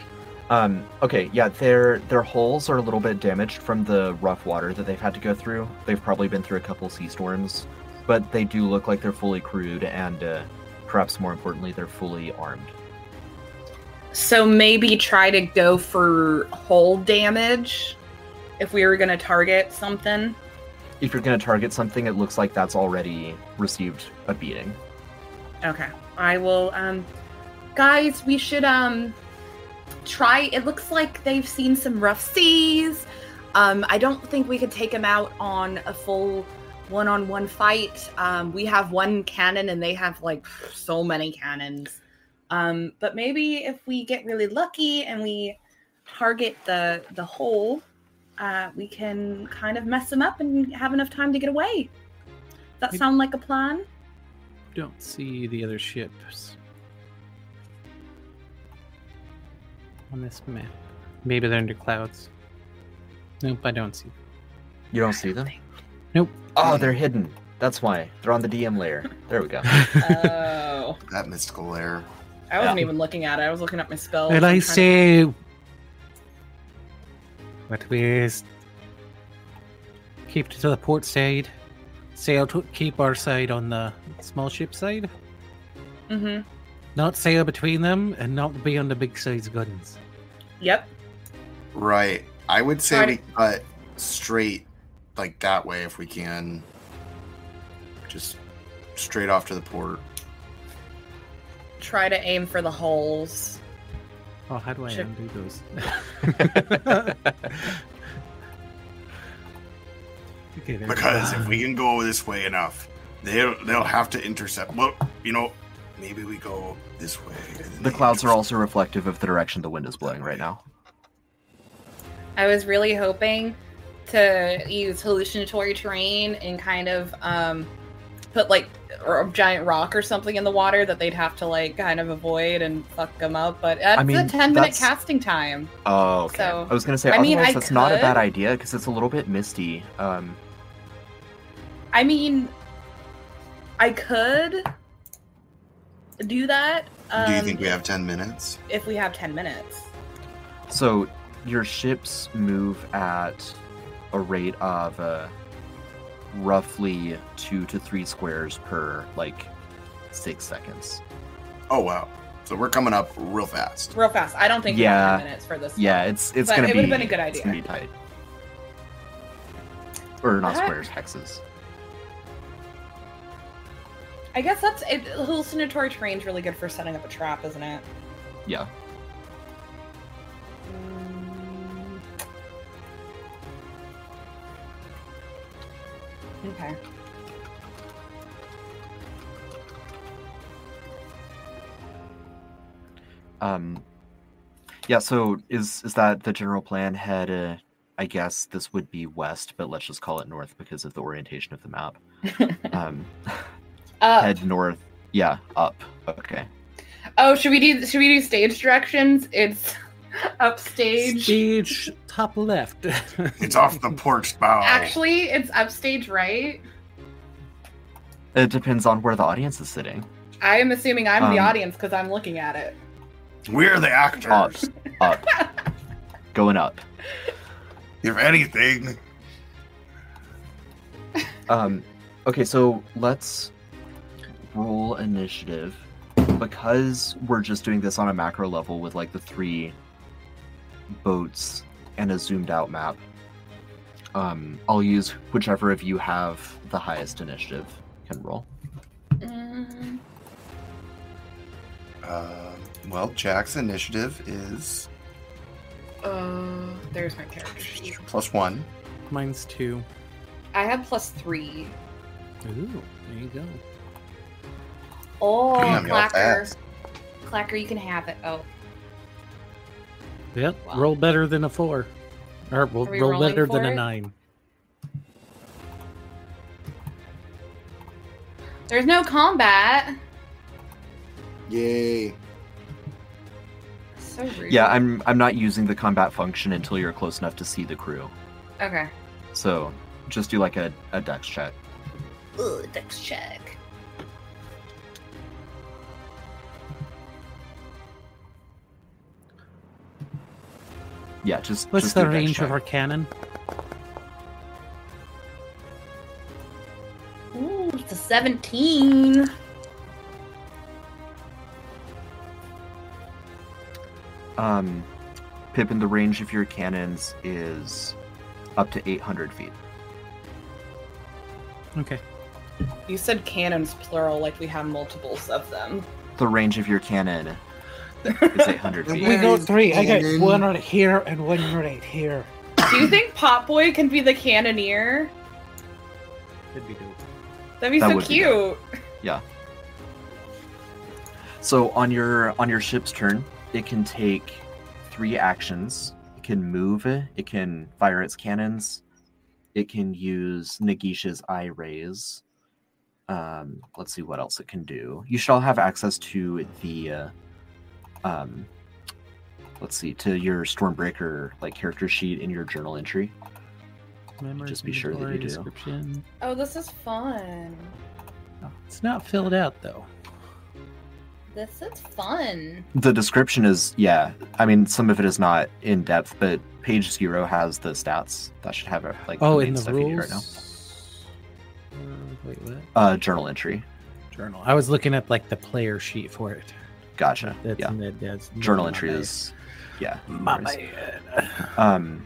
Um, okay, yeah, their their hulls are a little bit damaged from the rough water that they've had to go through. They've probably been through a couple sea storms, but they do look like they're fully crewed, and uh, perhaps more importantly, they're fully armed. So maybe try to go for hull damage if we were going to target something. If you're going to target something, it looks like that's already received a beating. Okay. I will um guys, we should um try it looks like they've seen some rough seas. Um I don't think we could take them out on a full one-on-one fight. Um we have one cannon and they have like so many cannons. Um but maybe if we get really lucky and we target the the hole, uh we can kind of mess them up and have enough time to get away. Does that Maybe- sound like a plan? Don't see the other ships on this map. Maybe they're under clouds. Nope, I don't see. Them. You don't see them? Nope. Oh, they're hidden. That's why they're on the DM layer. There we go. Oh. That mystical layer. I wasn't Yeah. even looking at it. I was looking at my spells. Well, I I'm trying say, what we keep to the port side, sail to keep our side on the small ship side, to- Mhm. not sail between them, and not be on the big size guns. Yep. Right. I would say Try we to- cut straight like that way if we can. Just straight off to the port. Try to aim for the holes. Oh, how do I Ship- undo those? okay, Because if we can go this way enough, they'll they'll have to intercept. Well, you know, maybe we go this way. The they clouds are also reflective of the direction the wind is blowing right now. I was really hoping to use hallucinatory terrain and kind of um, put like or a giant rock or something in the water that they'd have to like kind of avoid and fuck them up. But that's mean, a ten minute that's- casting time. Oh, okay. So, I was gonna say, I mean, I that's not a bad idea because it's a little bit misty. Um, I mean, I could do that. Um, Do you think we have ten minutes? if we have ten minutes? so your ships move at a rate of uh, roughly two to three squares per like six seconds. Oh wow. So we're coming up real fast. Real fast. I don't think we Yeah. have minutes for this. Yeah, it's it's But gonna it be. would've been a good idea. It's gonna be tight. Or not That- squares, hexes. I guess that's it, hallucinatory terrain's really good for setting up a trap, isn't it? Yeah. Mm. Okay. Um, yeah. So is is that the general plan? Head, uh, I guess this would be west, but let's just call it north because of the orientation of the map. um, Uh, head north. Yeah, up. Okay. oh, should we do should we do stage directions? It's upstage. Stage top left. It's off the port bow. Actually, it's upstage right. It depends on where the audience is sitting. I am assuming I'm the Um, audience because I'm looking at it. We're the actors. Up. Up. Going up. If anything, Um, okay, so let's roll initiative because we're just doing this on a macro level with like the three boats and a zoomed out map. Um, I'll use whichever of you have the highest initiative can roll. Mm, Uh, well, Jack's initiative is uh, there's my character sheet. plus one. Mine's two. I have plus three. Ooh, there you go. Oh, Damn, Clacker. Clacker, you can have it. Oh, Yep, Wow. roll better than a four. Or roll, Are roll better than for a nine. there's no combat. Yay! So rude. Yeah, I'm I'm not using the combat function until you're close enough to see the crew. Okay. So just do like a, a dex check. Ooh, dex check. Yeah, just What's just the do a dex range of our cannon? Ooh, it's a 17. Um, Pippin, the range of your cannons is up to 800 feet. Okay. You said cannons plural, like we have multiples of them. The range of your cannon is 800 feet. We got three. I got one right here and one right here. Do you think Pop Boy can be the cannoneer? Could be dope. That'd be That so cute. be cute. So on your on your ship's turn, it can take three actions. It can move. It can fire its cannons. It can use Nagisha's eye rays. Um, let's see what else it can do. You should all have access to the, uh, um, let's see, to your Stormbreaker like character sheet in your journal entry. Memory, Just be sure that you inventory, do. Description. Oh, this is fun. It's not filled out though. This is fun. The description is yeah. I mean, some of it is not in depth, but page zero has the stats. That should have it like Oh, main in the stuff you need rules. right now. Uh, wait, what? Uh, journal entry. Journal. I was looking at like the player sheet for it. Gotcha. That's, yeah. that- that's Journal my entry bad. is yeah. My no Um,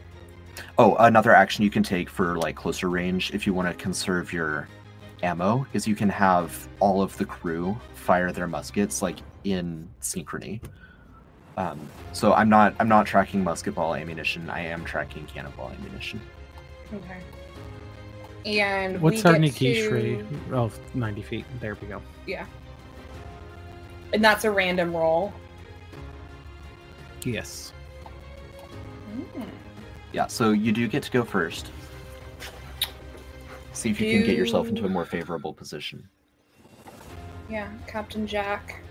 oh, another action you can take for like closer range if you want to conserve your ammo is you can have all of the crew fire their muskets like in synchrony. Um, so I'm not I'm not tracking musket ball ammunition. I am tracking cannonball ammunition. Okay. And What's we our get Nikish to- rate? Oh, 90 feet. There we go. Yeah. And that's a random roll. Yes. Mm. Yeah, so you do get to go first. See if you can get yourself into a more favorable position. Yeah, Captain Jack.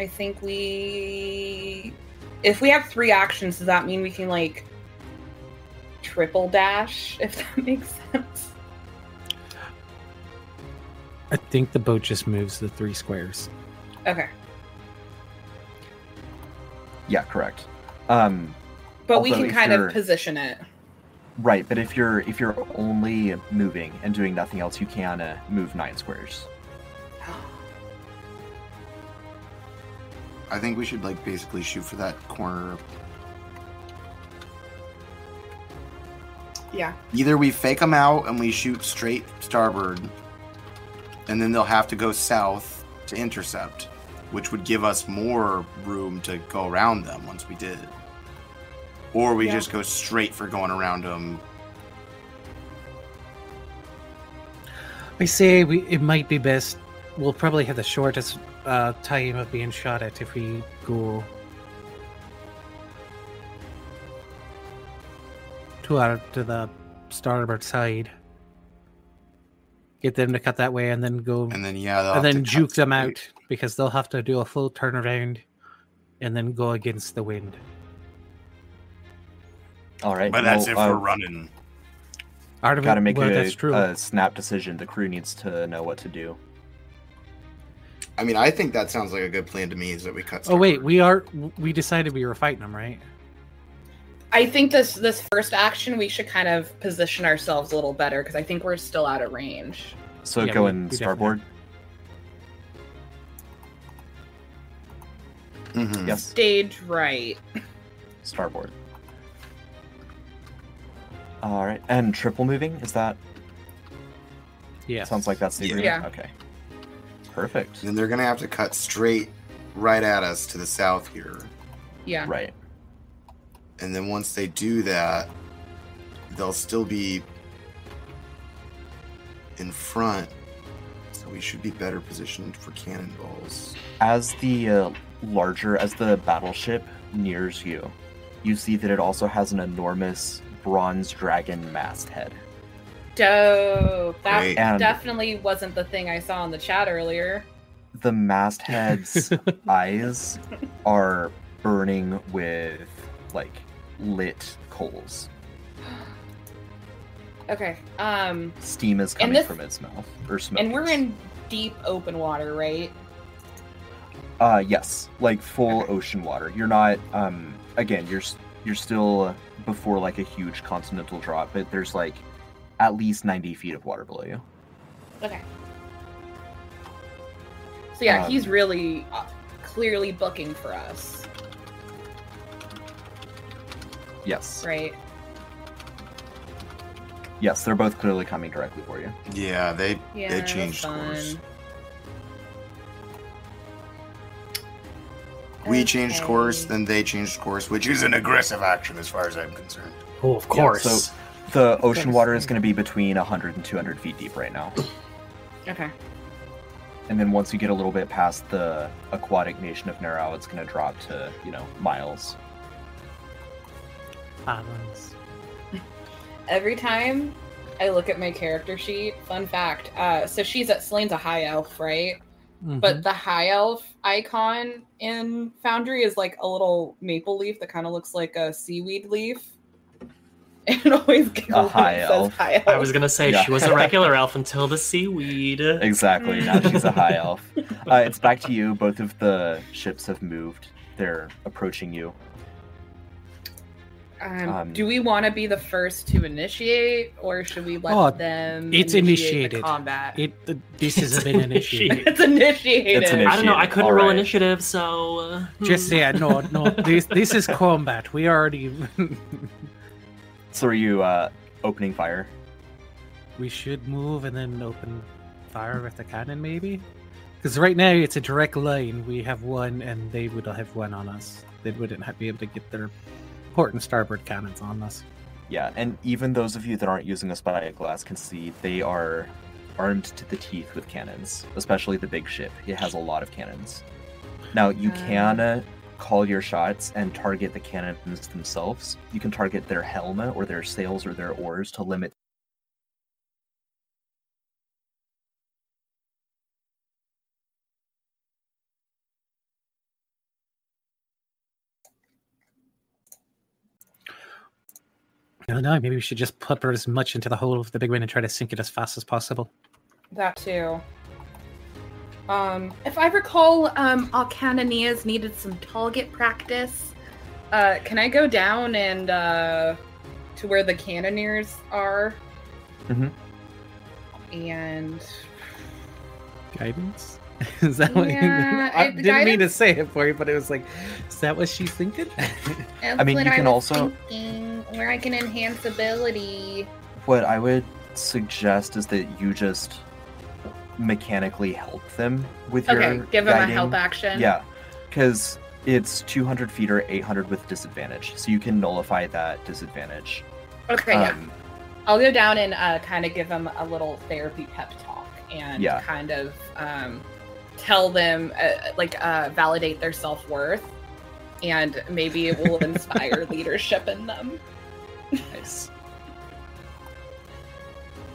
I think we. If we have three actions, does that mean we can, like, triple dash, if that makes sense? I think the boat just moves the three squares. Okay. Yeah, correct. Um, But we can kind of position it. right, but if you're if you're only moving and doing nothing else, you can uh, move nine squares. I think we should like basically shoot for that corner. Yeah. Either we fake them out and we shoot straight starboard, and then they'll have to go south to intercept, which would give us more room to go around them once we did. Or we Yeah. just go straight for going around them. I say we it might be best. We'll probably have the shortest uh, time of being shot at if we go to our to the starboard side. Get them to cut that way, and then go, And then yeah, and then to juke them straight. out because they'll have to do a full turnaround, and then go against the wind. All right, But that's well, if uh, we're running. Art Got to make well, a, that's true. a snap decision. The crew needs to know what to do. I mean, I think that sounds like a good plan to me. Is that we cut? oh wait, we are we decided we were fighting them, right? I think this this first action we should kind of position ourselves a little better because I think we're still out of range. So Yeah, go we- in we starboard. Mhm. Yes, Stage right. starboard. All right, and triple moving is that Yeah. Sounds like that's the Yeah. agreement. Yeah. Okay. Perfect. And they're gonna have to cut straight right at us to the south here. Yeah. Right. And then once they do that, they'll still be in front. So we should be better positioned for cannonballs. As the uh, larger, as the battleship nears you, you see that it also has an enormous bronze dragon masthead. Dope. That Great. And- definitely wasn't the thing I saw in the chat earlier. The masthead's eyes are burning with like lit coals. Okay. Um, Steam is coming this- from its mouth or smoke. and we're in deep open water, right? Uh, yes, like full Okay. ocean water. You're not. Um, again, you're you're still before like a huge continental drop, but there's like at least ninety feet of water below you. Okay. So yeah, Um, he's really uh, clearly booking for us, Yes, right? yes, they're both clearly coming directly for you. Yeah, they Yeah, they changed course. fun. We changed course, then they changed course, which Which is is an aggressive action as far as I'm concerned. Oh, of Yeah, course. so the ocean water is going to be between 100 and 200 feet deep right now. Okay. And then once you get a little bit past the aquatic nation of Narao, it's going to drop to, you know, miles. Balance. Every time I look at my character sheet, fun fact. Uh, so she's at Slane's a high elf, right? Mm-hmm. But the high elf icon in Foundry is like a little maple leaf that kind of looks like a seaweed leaf. It always giggles when high elf. high elf. I was gonna say Yeah. she was a regular elf until the seaweed. Exactly. Now she's a high elf. Uh, it's back to you. Both of the ships have moved. They're approaching you. Um, Um, do we want to be the first to initiate, or should we let Oh, them? it's initiate the initiated. combat. It uh, this has been initiated. it's initiated. It's I don't know. I couldn't roll Alright. initiative, so uh, Just hmm. yeah, no, no. This this is combat. We already So are you uh, opening fire? we should move and then open fire with the cannon, maybe. Because right now it's a direct line. We have one, and they would have one on us. They wouldn't have, be able to get their port and starboard cannons on this. Yeah, and even those of you that aren't using a spyglass can see they are armed to the teeth with cannons, especially the big ship. It has a lot of cannons. Now, you Um. can uh, call your shots and target the cannons themselves. You can target their helm or their sails or their oars to limit. I don't know. Maybe we should just put as much into the hole of the big one and try to sink it as fast as possible. That too. Um, if I recall, um, Alcanonias needed some target practice. Uh, can I go down and uh, to where the cannoneers are? Mm-hmm. And Guidance. Is that what? Yeah, I I- didn't mean to say it for you, but it was like, is that what she's thinking? I mean, you can also- thinking, where I can enhance ability. What I would suggest is that you just mechanically help them with your Okay, give them a help action. Yeah, because it's 200 feet or 800 with disadvantage, so you can nullify that disadvantage. Okay, yeah. Um, I'll go down and uh, kind of give them a little therapy pep talk and Yeah. kind of um, tell them, uh, like, uh, validate their self worth. And maybe it will inspire leadership in them. Nice.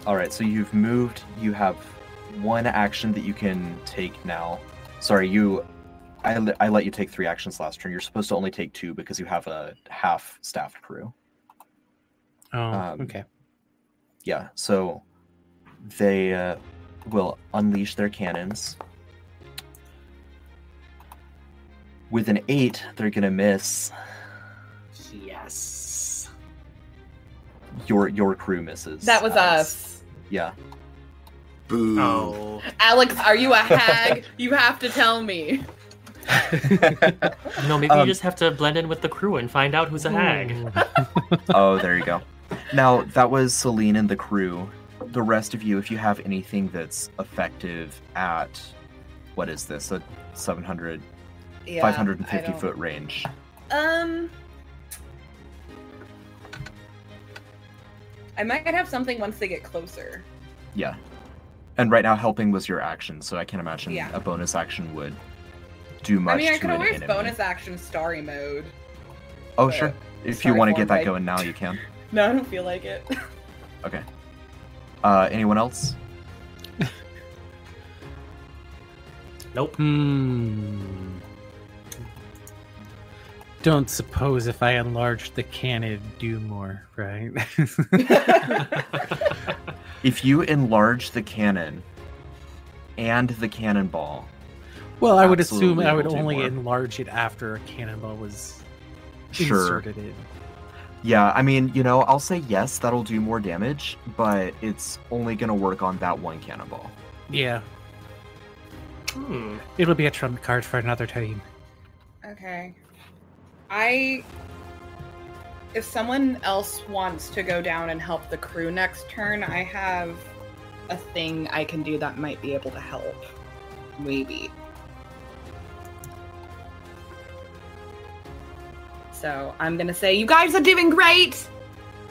All right, so you've moved. You have one action that you can take now. Sorry, you. I, I let you take three actions last turn. You're supposed to only take two because you have a half staffed crew. Oh, Um, okay. Yeah, so they uh, will unleash their cannons. With an eight, they're gonna miss. Your your crew misses. That was Alex. us. Yeah. Boo. Oh. Alex, are you a hag? you have to tell me. No, maybe Um, you just have to blend in with the crew and find out who's a hag. oh, there you go. Now that was Celine and the crew. the rest of you, if you have anything that's effective at what is this? A 700, Yeah, 550 foot range. Um, I might have something once they get closer. Yeah. And right now, helping was your action, so I can't imagine Yeah. a bonus action would do much I mean, I to could an always enemy. bonus action starry mode. Oh, sure. If you want to get that my- going now, you can. No, I don't feel like it. Okay. Uh, anyone else? Nope. Hmm. Don't suppose if I enlarged the cannon, it'd do more, right? If you enlarge the cannon and the cannonball, well, I would assume I would only more. enlarge it after a cannonball was sure. inserted in. Yeah, I mean, you know, I'll say yes, that'll do more damage, but it's only gonna work on that one cannonball. Yeah, Hmm. it'll be a trump card for another time. Okay. I. If someone else wants to go down and help the crew next turn, I have a thing I can do that might be able to help. Maybe. So I'm gonna say, you guys are doing great.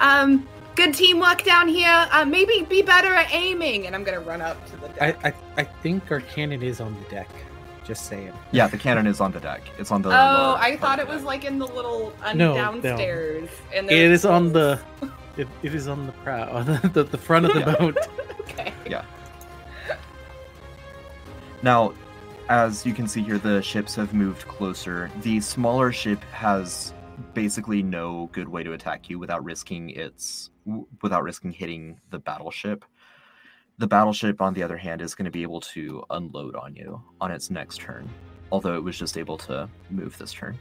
Um, good teamwork down here. Uh, maybe be better at aiming. And I'm gonna run up to the deck. I, I I think our cannon is on the deck. Just saying. Yeah, the cannon is on the deck. It's on the. Oh, I thought it was deck. like in the little un- No, no. downstairs. And It there's on the. It, it is on the prow, the, the, the front of the Yeah. boat. okay. Yeah. Now, as you can see here, the ships have moved closer. The smaller ship has basically no good way to attack you without risking its without risking hitting the battleship. The battleship, on the other hand, is going to be able to unload on you on its next turn, although it was just able to move this turn.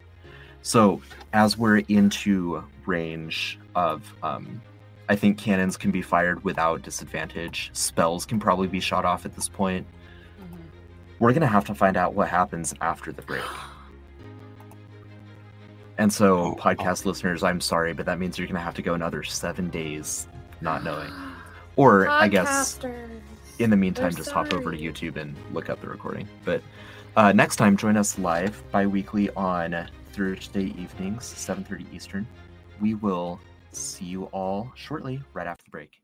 So, as we're into range of, um, I think cannons can be fired without disadvantage. Spells can probably be shot off at this point we're gonna have to find out what happens after the break. And so, Oh, podcast listeners, I'm sorry, but that means you're gonna have to go another seven days not knowing. Or I guess in the meantime, just hop over to. YouTube and look up the recording. But uh, next time, join us live bi-weekly on Thursday evenings, 7:30 Eastern. We will see you all shortly, right after the break.